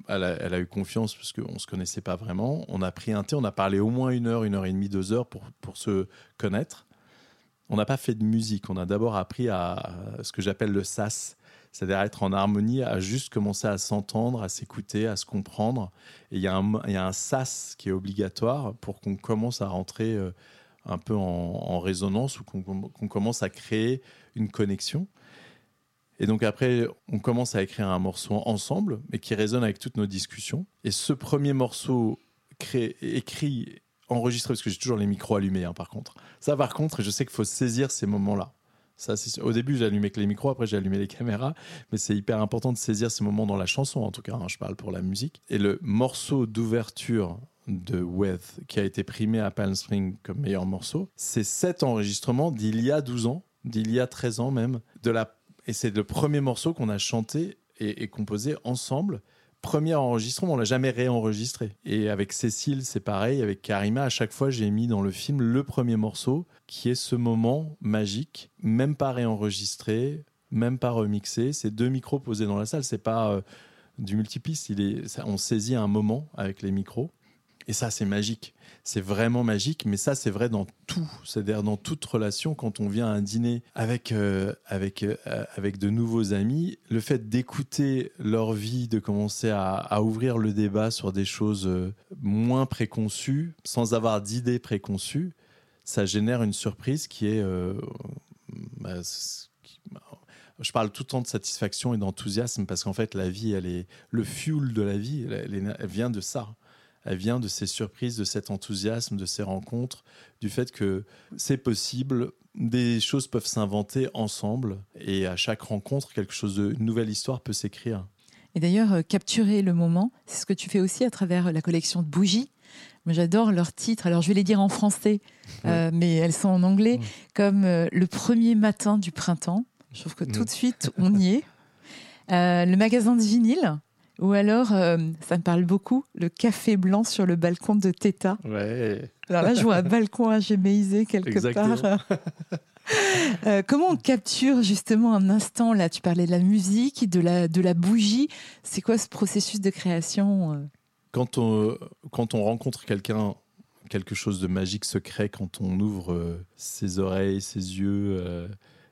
Elle a, elle a eu confiance parce qu'on ne se connaissait pas vraiment. On a pris un thé, on a parlé au moins une heure, une heure et demie, deux heures pour, pour se connaître. On n'a pas fait de musique, on a d'abord appris à, à ce que j'appelle le sas, c'est-à-dire être en harmonie, à juste commencer à s'entendre, à s'écouter, à se comprendre. Et il y, a un- sas qui est obligatoire pour qu'on commence à rentrer euh, un peu en, résonance ou qu'on qu'on commence à créer une connexion. Et donc après, on commence à écrire un morceau ensemble, mais qui résonne avec toutes nos discussions. Et ce premier morceau créé, écrit, enregistré, parce que j'ai toujours les micros allumés, hein, par contre. Ça, par contre, je sais qu'il faut saisir ces moments-là. Ça. Au début, j'ai allumé que les micros, après j'ai allumé les caméras, mais c'est hyper important de saisir ces moments dans la chanson, en tout cas, hein, je parle pour la musique. Et le morceau d'ouverture de Weath, qui a été primé à Palm Springs comme meilleur morceau, c'est cet enregistrement d'il y a 12 ans, d'il y a 13 ans même, de la... et c'est le premier morceau qu'on a chanté et composé ensemble. Premier enregistrement, on l'a jamais réenregistré. Et avec Cécile, c'est pareil. Avec Karima, à chaque fois, j'ai mis dans le film le premier morceau, qui est ce moment magique, même pas réenregistré, même pas remixé. C'est deux micros posés dans la salle. C'est pas euh, du multipiste. Il on saisit un moment avec les micros. Et ça, c'est magique. C'est vraiment magique, mais ça, c'est vrai dans tout. C'est-à-dire dans toute relation, quand on vient à un dîner avec, euh, avec, euh, avec de nouveaux amis, le fait d'écouter leur vie, de commencer à, ouvrir le débat sur des choses euh, moins préconçues, sans avoir d'idées préconçues, ça génère une surprise qui est... bah, bah, je parle tout le temps de satisfaction et d'enthousiasme parce qu'en fait, la vie, elle est le fuel de la vie, elle vient de ça. Elle vient de ces surprises, de cet enthousiasme, de ces rencontres, du fait que c'est possible, des choses peuvent s'inventer ensemble et à chaque rencontre, quelque chose de une nouvelle histoire peut s'écrire. Et d'ailleurs, euh, capturer le moment, c'est ce que tu fais aussi à travers la collection de bougies. J'adore leurs titres. Alors, je vais les dire en français, euh, mais elles sont en anglais, comme euh, Le premier matin du printemps. Je trouve que tout de suite, on y est. le magasin de vinyle, ou alors, ça me parle beaucoup, le café blanc sur le balcon de Theta. Ouais. Alors là, je vois un <laughs> balcon agéméisé quelque part. <laughs> Euh, comment on capture justement un instant là Tu parlais de la musique, de la, de la bougie. C'est quoi ce processus de création euh? quand on, quand on rencontre quelqu'un, quelque chose de magique se crée quand on ouvre euh, ses oreilles, ses yeux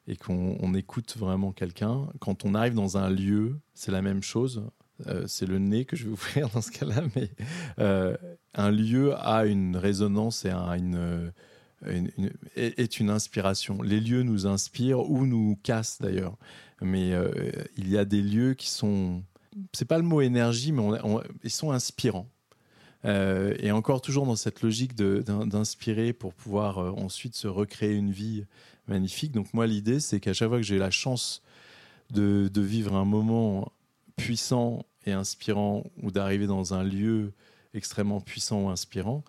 et qu'on écoute vraiment quelqu'un. Quand on arrive dans un lieu, c'est la même chose. C'est le nez que je vais <laughs> ouvrir dans ce cas-là, mais un lieu a une résonance et une, est une inspiration. Les lieux nous inspirent ou nous cassent d'ailleurs. Mais euh, il y a des lieux qui sont, c'est pas le mot énergie, mais ils sont inspirants. Euh, et encore toujours dans cette logique d'inspirer pour pouvoir euh, ensuite se recréer une vie magnifique. Donc moi l'idée c'est qu'à chaque fois que j'ai la chance de, de, vivre un moment puissant et inspirant ou d'arriver dans un lieu extrêmement puissant ou inspirant,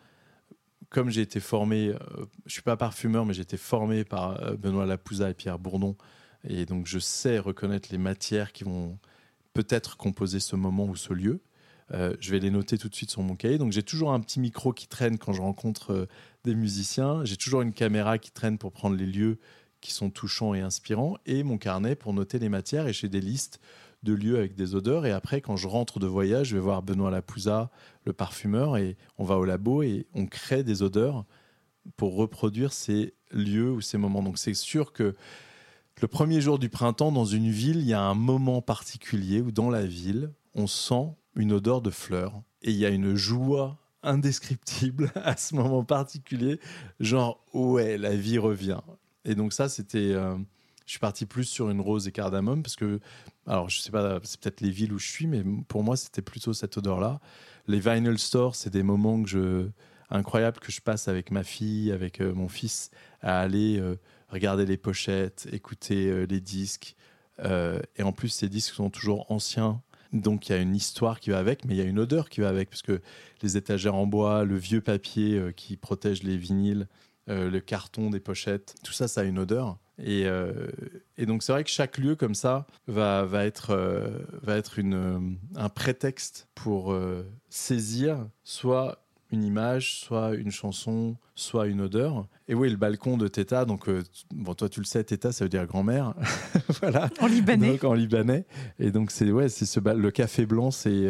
comme j'ai été formé, je euh, je suis pas parfumeur, mais j'ai été formé par euh, Benoît Lapouza et Pierre Bourdon, et donc je sais reconnaître les matières qui vont peut-être composer ce moment ou ce lieu. Euh, je vais les noter tout de suite sur mon cahier. Donc j'ai toujours un petit micro qui traîne quand je rencontre des musiciens. J'ai toujours une caméra qui traîne pour prendre les lieux qui sont touchants et inspirants, et mon carnet pour noter les matières. Et j'ai des listes de lieux avec des odeurs. Et après, quand je rentre de voyage, je vais voir Benoît Lapouza, le parfumeur, et on va au labo et on crée des odeurs pour reproduire ces lieux ou ces moments. Donc c'est sûr que le premier jour du printemps, dans une ville, il y a un moment particulier où dans la ville, on sent une odeur de fleurs et il y a une joie indescriptible <laughs> à ce moment particulier, genre ouais, la vie revient. Et donc ça, c'était... Euh, je suis parti plus sur une rose et cardamome parce que, alors je sais pas, c'est peut-être les villes où je suis, mais pour moi c'était plutôt cette odeur-là. Les vinyl stores, c'est des moments incroyables que je passe avec ma fille, avec euh, mon fils, à aller euh, regarder les pochettes, écouter euh, les disques. et en plus, ces disques sont toujours anciens. Donc il y a une histoire qui va avec, mais il y a une odeur qui va avec, parce que les étagères en bois, le vieux papier qui protège les vinyles, le carton des pochettes, tout ça, ça a une odeur. Euh, et, donc c'est vrai que chaque lieu comme ça va, va être, euh, va être une, euh, un prétexte pour saisir soit une image, soit une chanson, soit une odeur. Et oui, le balcon de Theta, donc bon, toi tu le sais, Theta, ça veut dire grand-mère, <laughs> voilà. En libanais. Donc, en libanais. Et donc c'est ouais, c'est ce le café blanc, c'est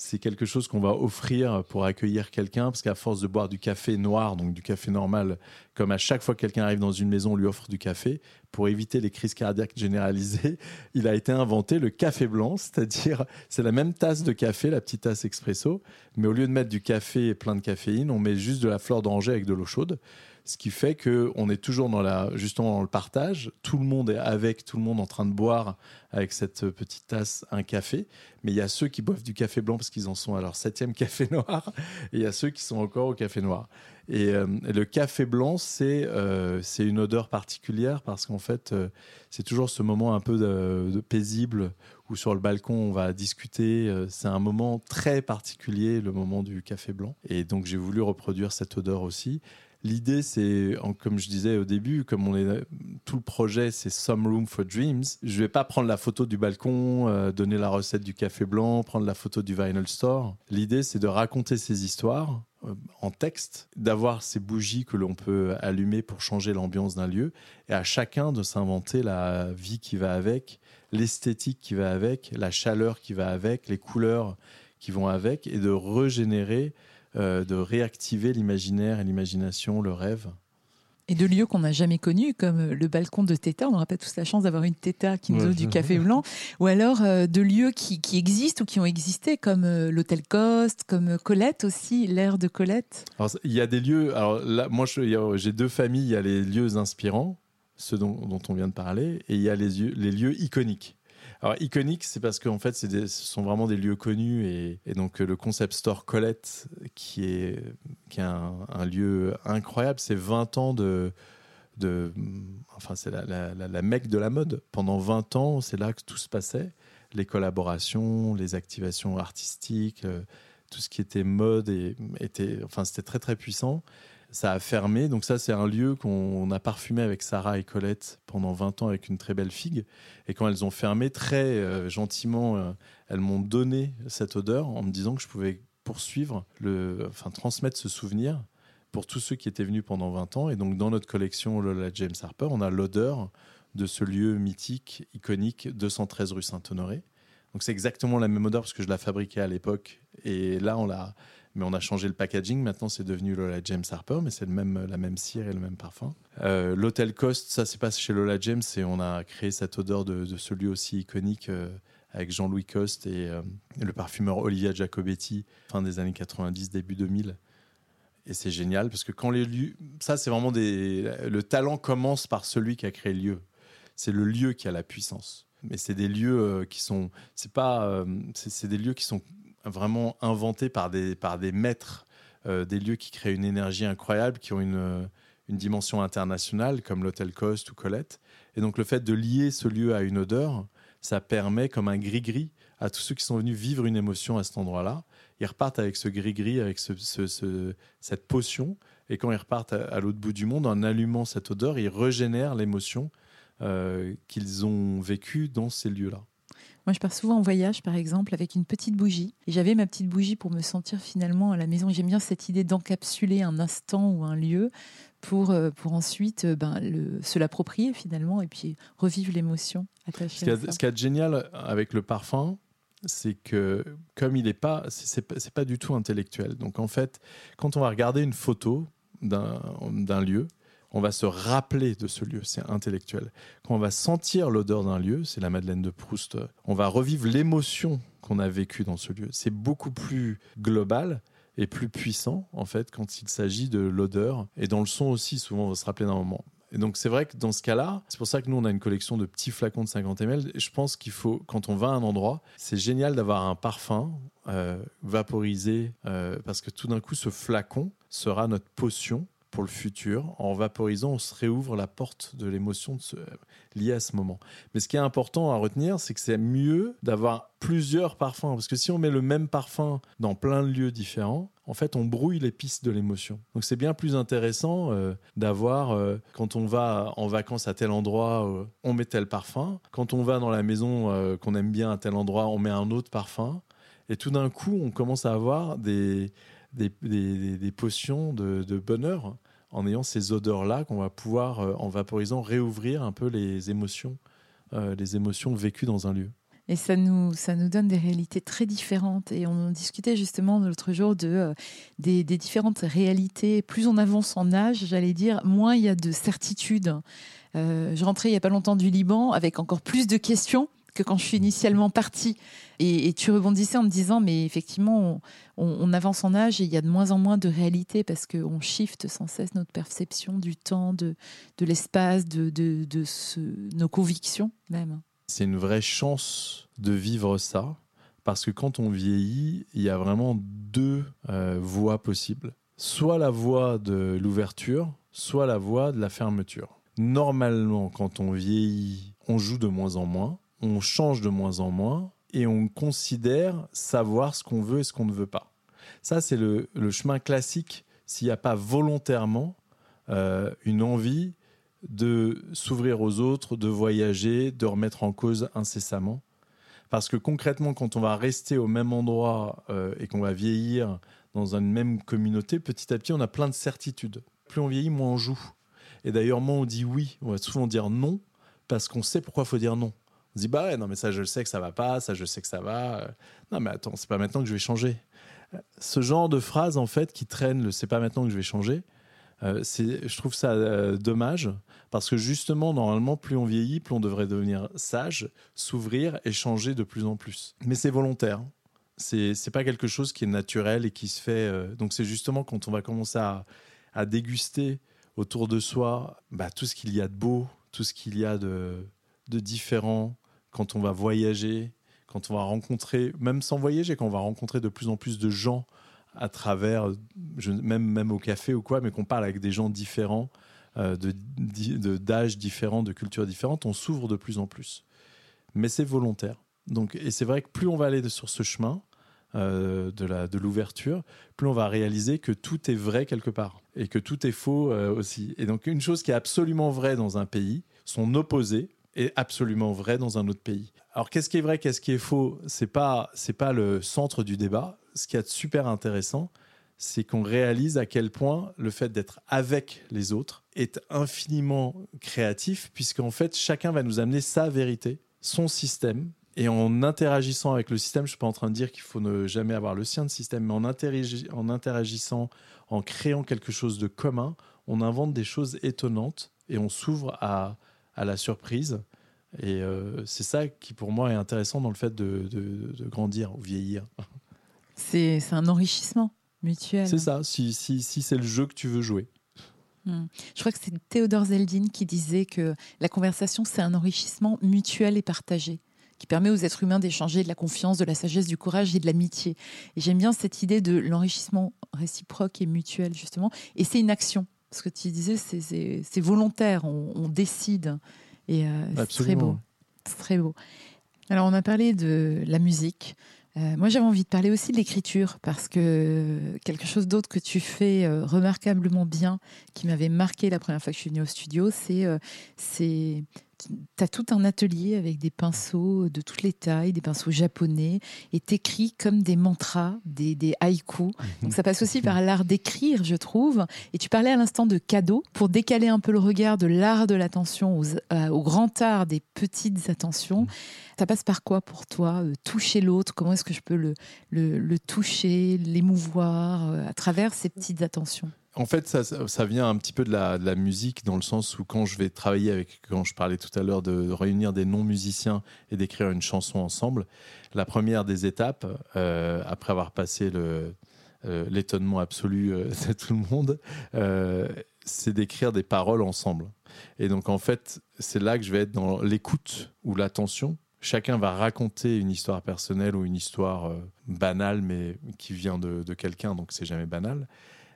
c'est quelque chose qu'on va offrir pour accueillir quelqu'un, parce qu'à force de boire du café noir, donc du café normal, comme à chaque fois que quelqu'un arrive dans une maison, on lui offre du café, pour éviter les crises cardiaques généralisées, <laughs> il a été inventé le café blanc, c'est-à-dire c'est la même tasse de café, la petite tasse expresso, mais au lieu de mettre du café plein de caféine, on met juste de la fleur d'oranger avec de l'eau chaude ce qui fait qu'on est toujours dans la, justement dans le partage. Tout le monde est avec, tout le monde en train de boire avec cette petite tasse un café. Mais il y a ceux qui boivent du café blanc parce qu'ils en sont à leur septième café noir, et il y a ceux qui sont encore au café noir. Et, euh, le café blanc, c'est euh, c'est une odeur particulière parce qu'en fait, euh, c'est toujours ce moment un peu paisible où sur le balcon on va discuter. c'est un moment très particulier, le moment du café blanc. Et donc j'ai voulu reproduire cette odeur aussi. L'idée, c'est, comme je disais au début, comme on est tout le projet, c'est Some Room for Dreams. Je vais pas prendre la photo du balcon, euh, donner la recette du café blanc, prendre la photo du vinyl store. L'idée, c'est de raconter ces histoires euh, en texte, d'avoir ces bougies que l'on peut allumer pour changer l'ambiance d'un lieu, et à chacun de s'inventer la vie qui va avec, l'esthétique qui va avec, la chaleur qui va avec, les couleurs qui vont avec, et de régénérer euh, de réactiver l'imaginaire et l'imagination, le rêve. Et de lieux qu'on n'a jamais connus, comme le balcon de Theta. On n'aura pas tous la chance d'avoir une Theta qui nous donne du café blanc. Ou alors euh, de lieux qui, existent ou qui ont existé, comme euh, l'hôtel Coste, comme Colette aussi, l'air de Colette. il y a des lieux. Alors là, moi, j'ai deux familles. Il y a les lieux inspirants, ceux dont, on vient de parler, et il y a les, les lieux iconiques. Alors, iconique, c'est parce qu'en fait, ce sont vraiment des lieux connus. Et, donc, le concept store Colette, qui est, qui un, lieu incroyable, c'est 20 ans de. de enfin, c'est la, la, la, mecque de la mode. Pendant 20 ans, c'est là que tout se passait. Les collaborations, les activations artistiques, euh, tout ce qui était mode, et, était, enfin, c'était très, très puissant ça a fermé. Donc ça, c'est un lieu qu'on a parfumé avec Sarah et Colette pendant 20 ans avec une très belle figue. Et quand elles ont fermé, très euh, gentiment, euh, elles m'ont donné cette odeur en me disant que je pouvais poursuivre, le, enfin transmettre ce souvenir pour tous ceux qui étaient venus pendant 20 ans. Et donc dans notre collection Lola James Harper, on a l'odeur de ce lieu mythique, iconique, 213 rue Saint-Honoré. Donc c'est exactement la même odeur parce que je la fabriquais à l'époque. Et là, on l'a mais on a changé le packaging. Maintenant, c'est devenu Lola James Harper, mais c'est le même, la même cire et le même parfum. Euh, L'hôtel Cost, ça, c'est pas chez Lola James, et on a créé cette odeur de, ce lieu aussi iconique euh, avec Jean-Louis Coste euh, et, le parfumeur Olivia Giacobetti, fin des années 90, début 2000. Et c'est génial parce que quand les lieux, ça, c'est vraiment des. Le talent commence par celui qui a créé le lieu. C'est le lieu qui a la puissance mais c'est des lieux qui sont c'est pas c'est des lieux qui sont vraiment inventés par des, par des maîtres, euh, des lieux qui créent une énergie incroyable, qui ont une, une dimension internationale, comme l'hôtel Coste ou Colette. Et donc le fait de lier ce lieu à une odeur, ça permet comme un gris-gris à tous ceux qui sont venus vivre une émotion à cet endroit-là. Ils repartent avec ce gris-gris, avec ce, ce, cette potion. Et quand ils repartent à, l'autre bout du monde, en allumant cette odeur, ils régénèrent l'émotion euh, qu'ils ont vécue dans ces lieux-là. Moi, je pars souvent en voyage, par exemple, avec une petite bougie. Et j'avais ma petite bougie pour me sentir finalement à la maison. J'aime bien cette idée d'encapsuler un instant ou un lieu pour, euh, pour ensuite euh, ben, le, se l'approprier finalement et puis revivre l'émotion attachée ce à Ce qui est génial avec le parfum, c'est que comme il n'est pas, c'est pas, pas du tout intellectuel. Donc en fait, quand on va regarder une photo d'un lieu, on va se rappeler de ce lieu, c'est intellectuel. Quand on va sentir l'odeur d'un lieu, c'est la Madeleine de Proust, on va revivre l'émotion qu'on a vécue dans ce lieu. C'est beaucoup plus global et plus puissant, en fait, quand il s'agit de l'odeur. Et dans le son aussi, souvent, on va se rappeler d'un moment. Et donc, c'est vrai que dans ce cas-là, c'est pour ça que nous, on a une collection de petits flacons de 50 ml. Et je pense qu'il faut, quand on va à un endroit, c'est génial d'avoir un parfum euh, vaporisé, euh, parce que tout d'un coup, ce flacon sera notre potion pour le futur. En vaporisant, on se réouvre la porte de l'émotion liée à ce moment. Mais ce qui est important à retenir, c'est que c'est mieux d'avoir plusieurs parfums. Parce que si on met le même parfum dans plein de lieux différents, en fait, on brouille les pistes de l'émotion. Donc c'est bien plus intéressant euh, d'avoir, euh, quand on va en vacances à tel endroit, euh, on met tel parfum. Quand on va dans la maison qu'on aime bien à tel endroit, on met un autre parfum. Et tout d'un coup, on commence à avoir des, des, potions de, bonheur en ayant ces odeurs-là qu'on va pouvoir, euh, en vaporisant, réouvrir un peu les émotions, euh, les émotions vécues dans un lieu. Et ça nous, ça nous donne des réalités très différentes. Et on discutait justement l'autre jour de, euh, des, différentes réalités. Plus on avance en âge, j'allais dire, moins il y a de certitudes. je rentrais il n'y a pas longtemps du Liban avec encore plus de questions que quand je suis initialement partie. Et, tu rebondissais en me disant, mais effectivement, on, avance en âge et il y a de moins en moins de réalité parce qu'on shift sans cesse notre perception du temps, de, de l'espace, de, de, de nos convictions même. C'est une vraie chance de vivre ça parce que quand on vieillit, il y a vraiment deux euh, voies possibles. Soit la voie de l'ouverture, soit la voie de la fermeture. Normalement, quand on vieillit, on joue de moins en moins on change de moins en moins et on considère savoir ce qu'on veut et ce qu'on ne veut pas. Ça, c'est le, chemin classique s'il n'y a pas volontairement euh, une envie de s'ouvrir aux autres, de voyager, de remettre en cause incessamment. Parce que concrètement, quand on va rester au même endroit euh, et qu'on va vieillir dans une même communauté, petit à petit, on a plein de certitudes. Plus on vieillit, moins on joue. Et d'ailleurs, moins on dit oui, on va souvent dire non, parce qu'on sait pourquoi il faut dire non. On se dit, bah ouais, non, mais ça, je sais que ça va pas, ça, je sais que ça va. Non, mais attends, c'est pas maintenant que je vais changer. Ce genre de phrase, en fait, qui traîne le c'est pas maintenant que je vais changer, euh, je trouve ça euh, dommage parce que justement, normalement, plus on vieillit, plus on devrait devenir sage, s'ouvrir et changer de plus en plus. Mais c'est volontaire. C'est, c'est pas quelque chose qui est naturel et qui se fait. Euh, donc, c'est justement quand on va commencer à, à déguster autour de soi bah, tout ce qu'il y a de beau, tout ce qu'il y a de, de différent, quand on va voyager, quand on va rencontrer, même sans voyager, quand on va rencontrer de plus en plus de gens à travers, même, même au café ou quoi, mais qu'on parle avec des gens différents, euh, de d'âges différents, de cultures différentes, on s'ouvre de plus en plus. Mais c'est volontaire. Donc, et c'est vrai que plus on va aller sur ce chemin euh, de l'ouverture, plus on va réaliser que tout est vrai quelque part et que tout est faux euh, aussi. Et donc une chose qui est absolument vraie dans un pays, son opposé est absolument vrai dans un autre pays. Alors qu'est-ce qui est vrai, qu'est-ce qui est faux C'est pas c'est pas le centre du débat. Ce qui est super intéressant, c'est qu'on réalise à quel point le fait d'être avec les autres est infiniment créatif, puisqu'en fait chacun va nous amener sa vérité, son système, et en interagissant avec le système, je suis pas en train de dire qu'il faut ne jamais avoir le sien de système, mais en, en interagissant, en créant quelque chose de commun, on invente des choses étonnantes et on s'ouvre à, à la surprise. Et euh, c'est ça qui, pour moi, est intéressant dans le fait de, de, grandir ou vieillir. C'est un enrichissement mutuel. C'est ça, si, si, si c'est le jeu que tu veux jouer. Hmm. Je crois que c'est Théodore Zeldin qui disait que la conversation, c'est un enrichissement mutuel et partagé qui permet aux êtres humains d'échanger de la confiance, de la sagesse, du courage et de l'amitié. Et j'aime bien cette idée de l'enrichissement réciproque et mutuel, justement. Et c'est une action. Ce que tu disais, c'est volontaire, on, décide. Et euh, c'est très beau. très beau. Alors, on a parlé de la musique. Euh, moi, j'avais envie de parler aussi de l'écriture parce que quelque chose d'autre que tu fais euh, remarquablement bien, qui m'avait marqué la première fois que je suis venue au studio, c'est c'est tu as tout un atelier avec des pinceaux de toutes les tailles, des pinceaux japonais, et t'écris comme des mantras, des, des haïkus. Mhm. Donc ça passe aussi par l'art d'écrire, je trouve. Et tu parlais à l'instant de cadeaux, pour décaler un peu le regard de l'art de l'attention euh, au grand art des petites attentions. Mhm. Ça passe par quoi pour toi euh, Toucher l'autre? Comment est-ce que je peux le, le, le toucher, l'émouvoir euh, à travers ces petites attentions? En fait, ça, vient un petit peu de la, musique, dans le sens où quand je vais travailler avec, quand je parlais tout à l'heure de réunir des non-musiciens et d'écrire une chanson ensemble, la première des étapes, euh, après avoir passé euh, l'étonnement absolu euh, <laughs> de tout le monde, c'est d'écrire des paroles ensemble. Et donc, en fait, c'est là que je vais être dans l'écoute ou l'attention. Chacun va raconter une histoire personnelle ou une histoire banale, mais qui vient de, de quelqu'un, donc c'est jamais banal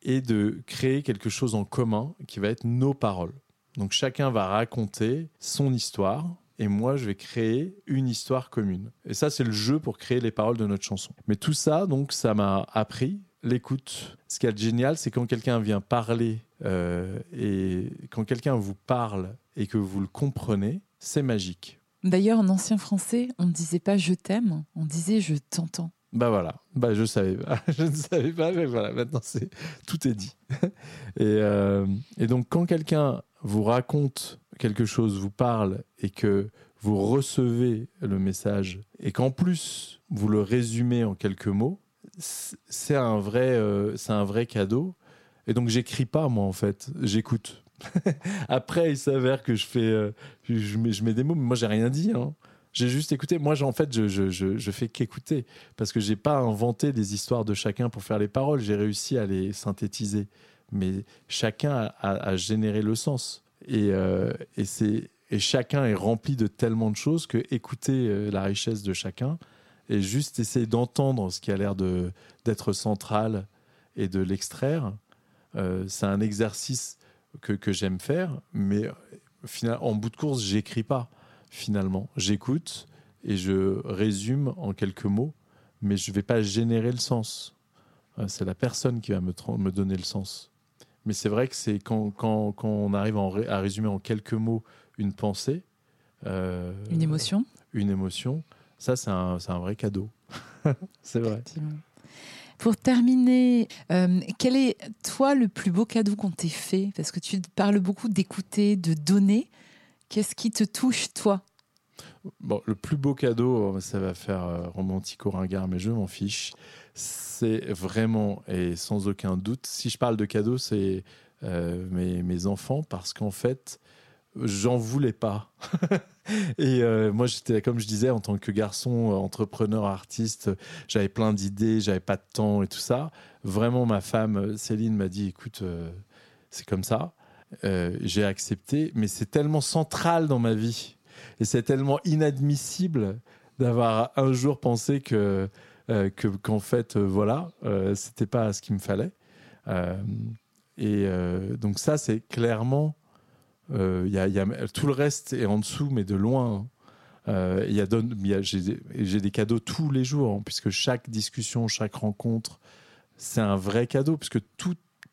et de créer quelque chose en commun qui va être nos paroles. Donc chacun va raconter son histoire et moi je vais créer une histoire commune. Et ça c'est le jeu pour créer les paroles de notre chanson. Mais tout ça donc ça m'a appris l'écoute. Ce qui est génial c'est quand quelqu'un vient parler euh, et quand quelqu'un vous parle et que vous le comprenez, c'est magique. D'ailleurs en ancien français on ne disait pas je t'aime, on disait je t'entends. Bah voilà, bah je savais <laughs> je ne savais pas, mais voilà, maintenant c'est tout est dit. <laughs> Et, euh, et donc quand quelqu'un vous raconte quelque chose, vous parle et que vous recevez le message et qu'en plus vous le résumez en quelques mots, c'est un vrai, euh, c'est un vrai cadeau. Et donc j'écris pas moi en fait, j'écoute. <laughs> Après il s'avère que je fais, euh, je, mets, je mets des mots, mais moi j'ai rien dit. Hein. J'ai juste écouté. Moi, en fait, je, je, je, fais qu'écouter parce que j'ai pas inventé des histoires de chacun pour faire les paroles. J'ai réussi à les synthétiser, mais chacun a, généré le sens. Et, euh, et c'est et chacun est rempli de tellement de choses que écouter euh, la richesse de chacun et juste essayer d'entendre ce qui a l'air de d'être central et de l'extraire, euh, c'est un exercice que, que j'aime faire, mais finalement, en bout de course, j'écris pas finalement. J'écoute et je résume en quelques mots, mais je ne vais pas générer le sens. Euh, c'est la personne qui va me, me donner le sens. Mais c'est vrai que c'est quand, quand, quand, on arrive à résumer en quelques mots une pensée. Euh, une émotion. Une émotion. Ça, c'est un, un, vrai cadeau. <laughs> c'est vrai. Pour terminer, euh, quel est, toi, le plus beau cadeau qu'on t'ait fait? Parce que tu parles beaucoup d'écouter, de donner. Qu'est-ce qui te touche, toi? Bon, le plus beau cadeau, ça va faire euh, romantique au ringard, mais je m'en fiche. C'est vraiment et sans aucun doute, si je parle de cadeau, c'est euh, mes, mes, enfants, parce qu'en fait, j'en voulais pas. <laughs> et euh, moi, j'étais, comme je disais, en tant que garçon, entrepreneur, artiste, j'avais plein d'idées, j'avais pas de temps et tout ça. Vraiment, ma femme, Céline, m'a dit, écoute, c'est comme ça. Euh, j'ai accepté, mais c'est tellement central dans ma vie. Et c'est tellement inadmissible d'avoir un jour pensé que euh, que qu'en fait, euh, voilà, euh, c'était pas ce qu'il me fallait. et donc ça, c'est clairement, il y, a, tout le reste est en dessous, mais de loin. Y a, j'ai des cadeaux tous les jours, hein, puisque chaque discussion, chaque rencontre, c'est un vrai cadeau, puisque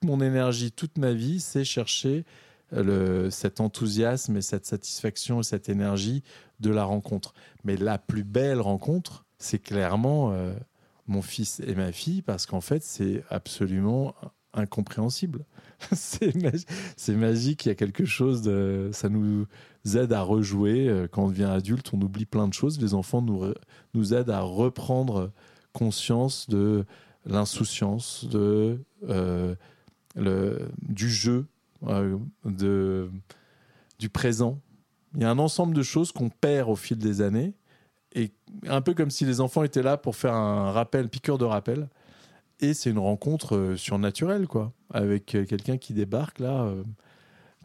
mon énergie, toute ma vie, c'est chercher le, cet enthousiasme et cette satisfaction et cette énergie de la rencontre. Mais la plus belle rencontre, c'est clairement euh, mon fils et ma fille, parce qu'en fait, c'est absolument incompréhensible. <laughs> c'est magique, il y a quelque chose de... Ça nous aide à rejouer. Euh, quand on devient adulte, on oublie plein de choses. Les enfants nous, nous aident à reprendre conscience de l'insouciance, de, euh, du jeu, euh, de, du présent. Il y a un ensemble de choses qu'on perd au fil des années et un peu comme si les enfants étaient là pour faire un rappel, piqueur de rappel. Et c'est une rencontre euh, surnaturelle, quoi, avec euh, quelqu'un qui débarque là,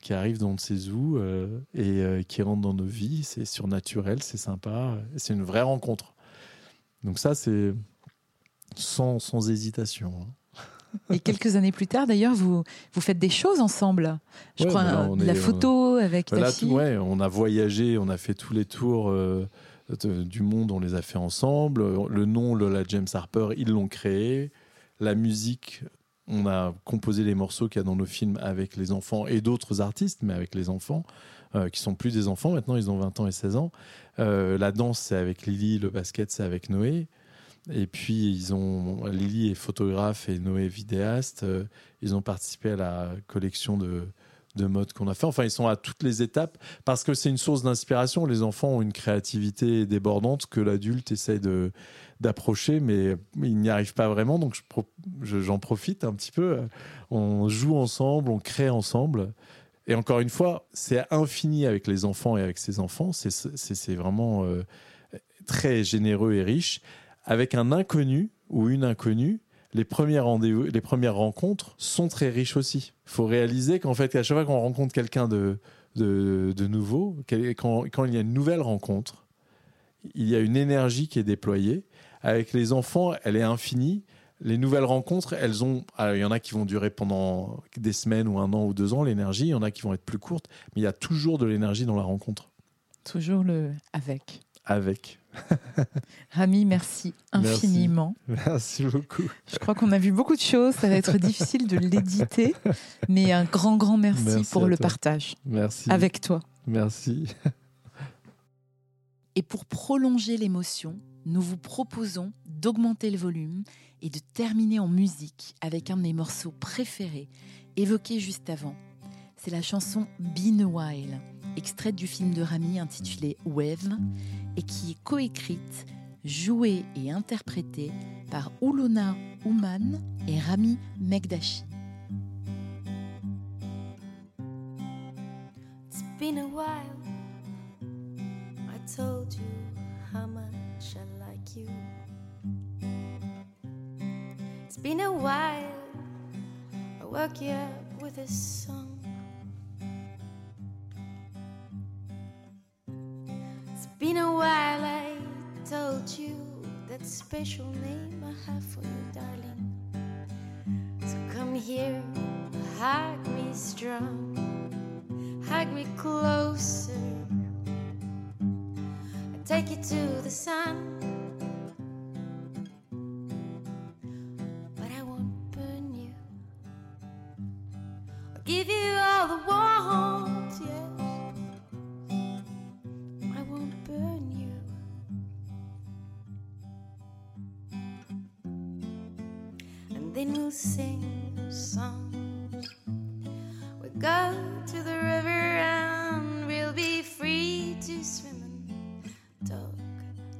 qui arrive dans ses zoos et qui rentre dans nos vies. C'est surnaturel, c'est sympa, c'est une vraie rencontre. Donc ça, c'est sans, sans hésitation. Hein. Et quelques années plus tard, d'ailleurs, vous, vous faites des choses ensemble. Je crois bah la photo avec ta fille. Ouais, on a voyagé, on a fait tous les tours du monde, on les a fait ensemble. Le nom Lola James Harper, ils l'ont créé. La musique, on a composé les morceaux qu'il y a dans nos films avec les enfants et d'autres artistes, mais avec les enfants, euh, qui sont plus des enfants maintenant, ils ont 20 ans et 16 ans. Euh, la danse, c'est avec Lily, le basket, c'est avec Noé. Et puis, ils ont, Lily est photographe et Noé vidéaste. Euh, ils ont participé à la collection de, de mode qu'on a fait. Enfin, ils sont à toutes les étapes parce que c'est une source d'inspiration. Les enfants ont une créativité débordante que l'adulte essaie de d'approcher, mais ils n'y arrivent pas vraiment. Donc, j'en profite un petit peu. On joue ensemble, on crée ensemble. Et encore une fois, c'est infini avec les enfants et avec ses enfants. C'est vraiment euh, très généreux et riche. Avec un inconnu ou une inconnue, les premiers rendez-vous, les premières rencontres sont très riches aussi. Il faut réaliser qu'en fait, à chaque fois qu'on rencontre quelqu'un de, nouveau, quand, quand, il y a une nouvelle rencontre, il y a une énergie qui est déployée. Avec les enfants, elle est infinie. Les nouvelles rencontres, elles ont. il y en a qui vont durer pendant des semaines ou un an ou deux ans, l'énergie. Il y en a qui vont être plus courtes, mais il y a toujours de l'énergie dans la rencontre. Toujours le avec. Avec. Rami, merci infiniment. Merci. beaucoup. Je crois qu'on a vu beaucoup de choses. Ça va être difficile de l'éditer, mais un grand, grand merci, pour le partage. Merci. Avec toi. Merci. Et pour prolonger l'émotion, nous vous proposons d'augmenter le volume et de terminer en musique avec un de mes morceaux préférés, évoqué juste avant. C'est la chanson Been a While, extraite du film de Rami intitulé Wave et qui est coécrite, jouée et interprétée par Oulona Ouman et Rami Megdashi. It's been a while. I told you how much I like you. It's been a while. I woke you up with a song. Been a while I told you that special name I have for you, darling. So come here, hug me strong, hug me closer. I take you to the sun. But I won't burn you. I'll give you all the warmth, then we'll sing songs. We'll go to the river and we'll be free to swim and talk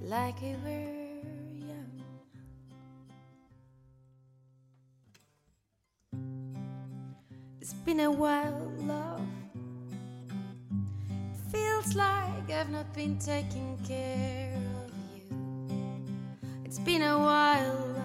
like we were young. It's been a while, love. It feels like I've not been taking care of you. It's been a while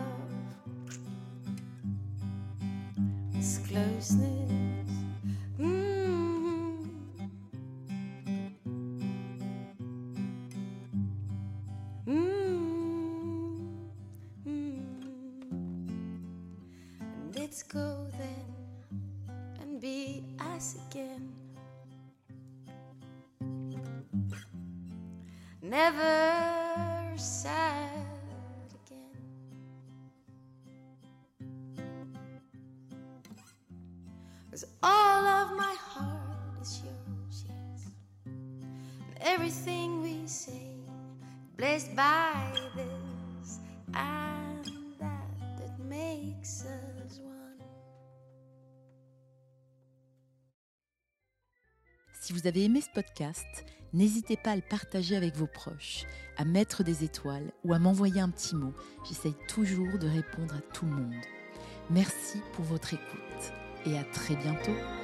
vous avez aimé ce podcast, n'hésitez pas à le partager avec vos proches, à mettre des étoiles ou à m'envoyer un petit mot. J'essaye toujours de répondre à tout le monde. Merci pour votre écoute et à très bientôt.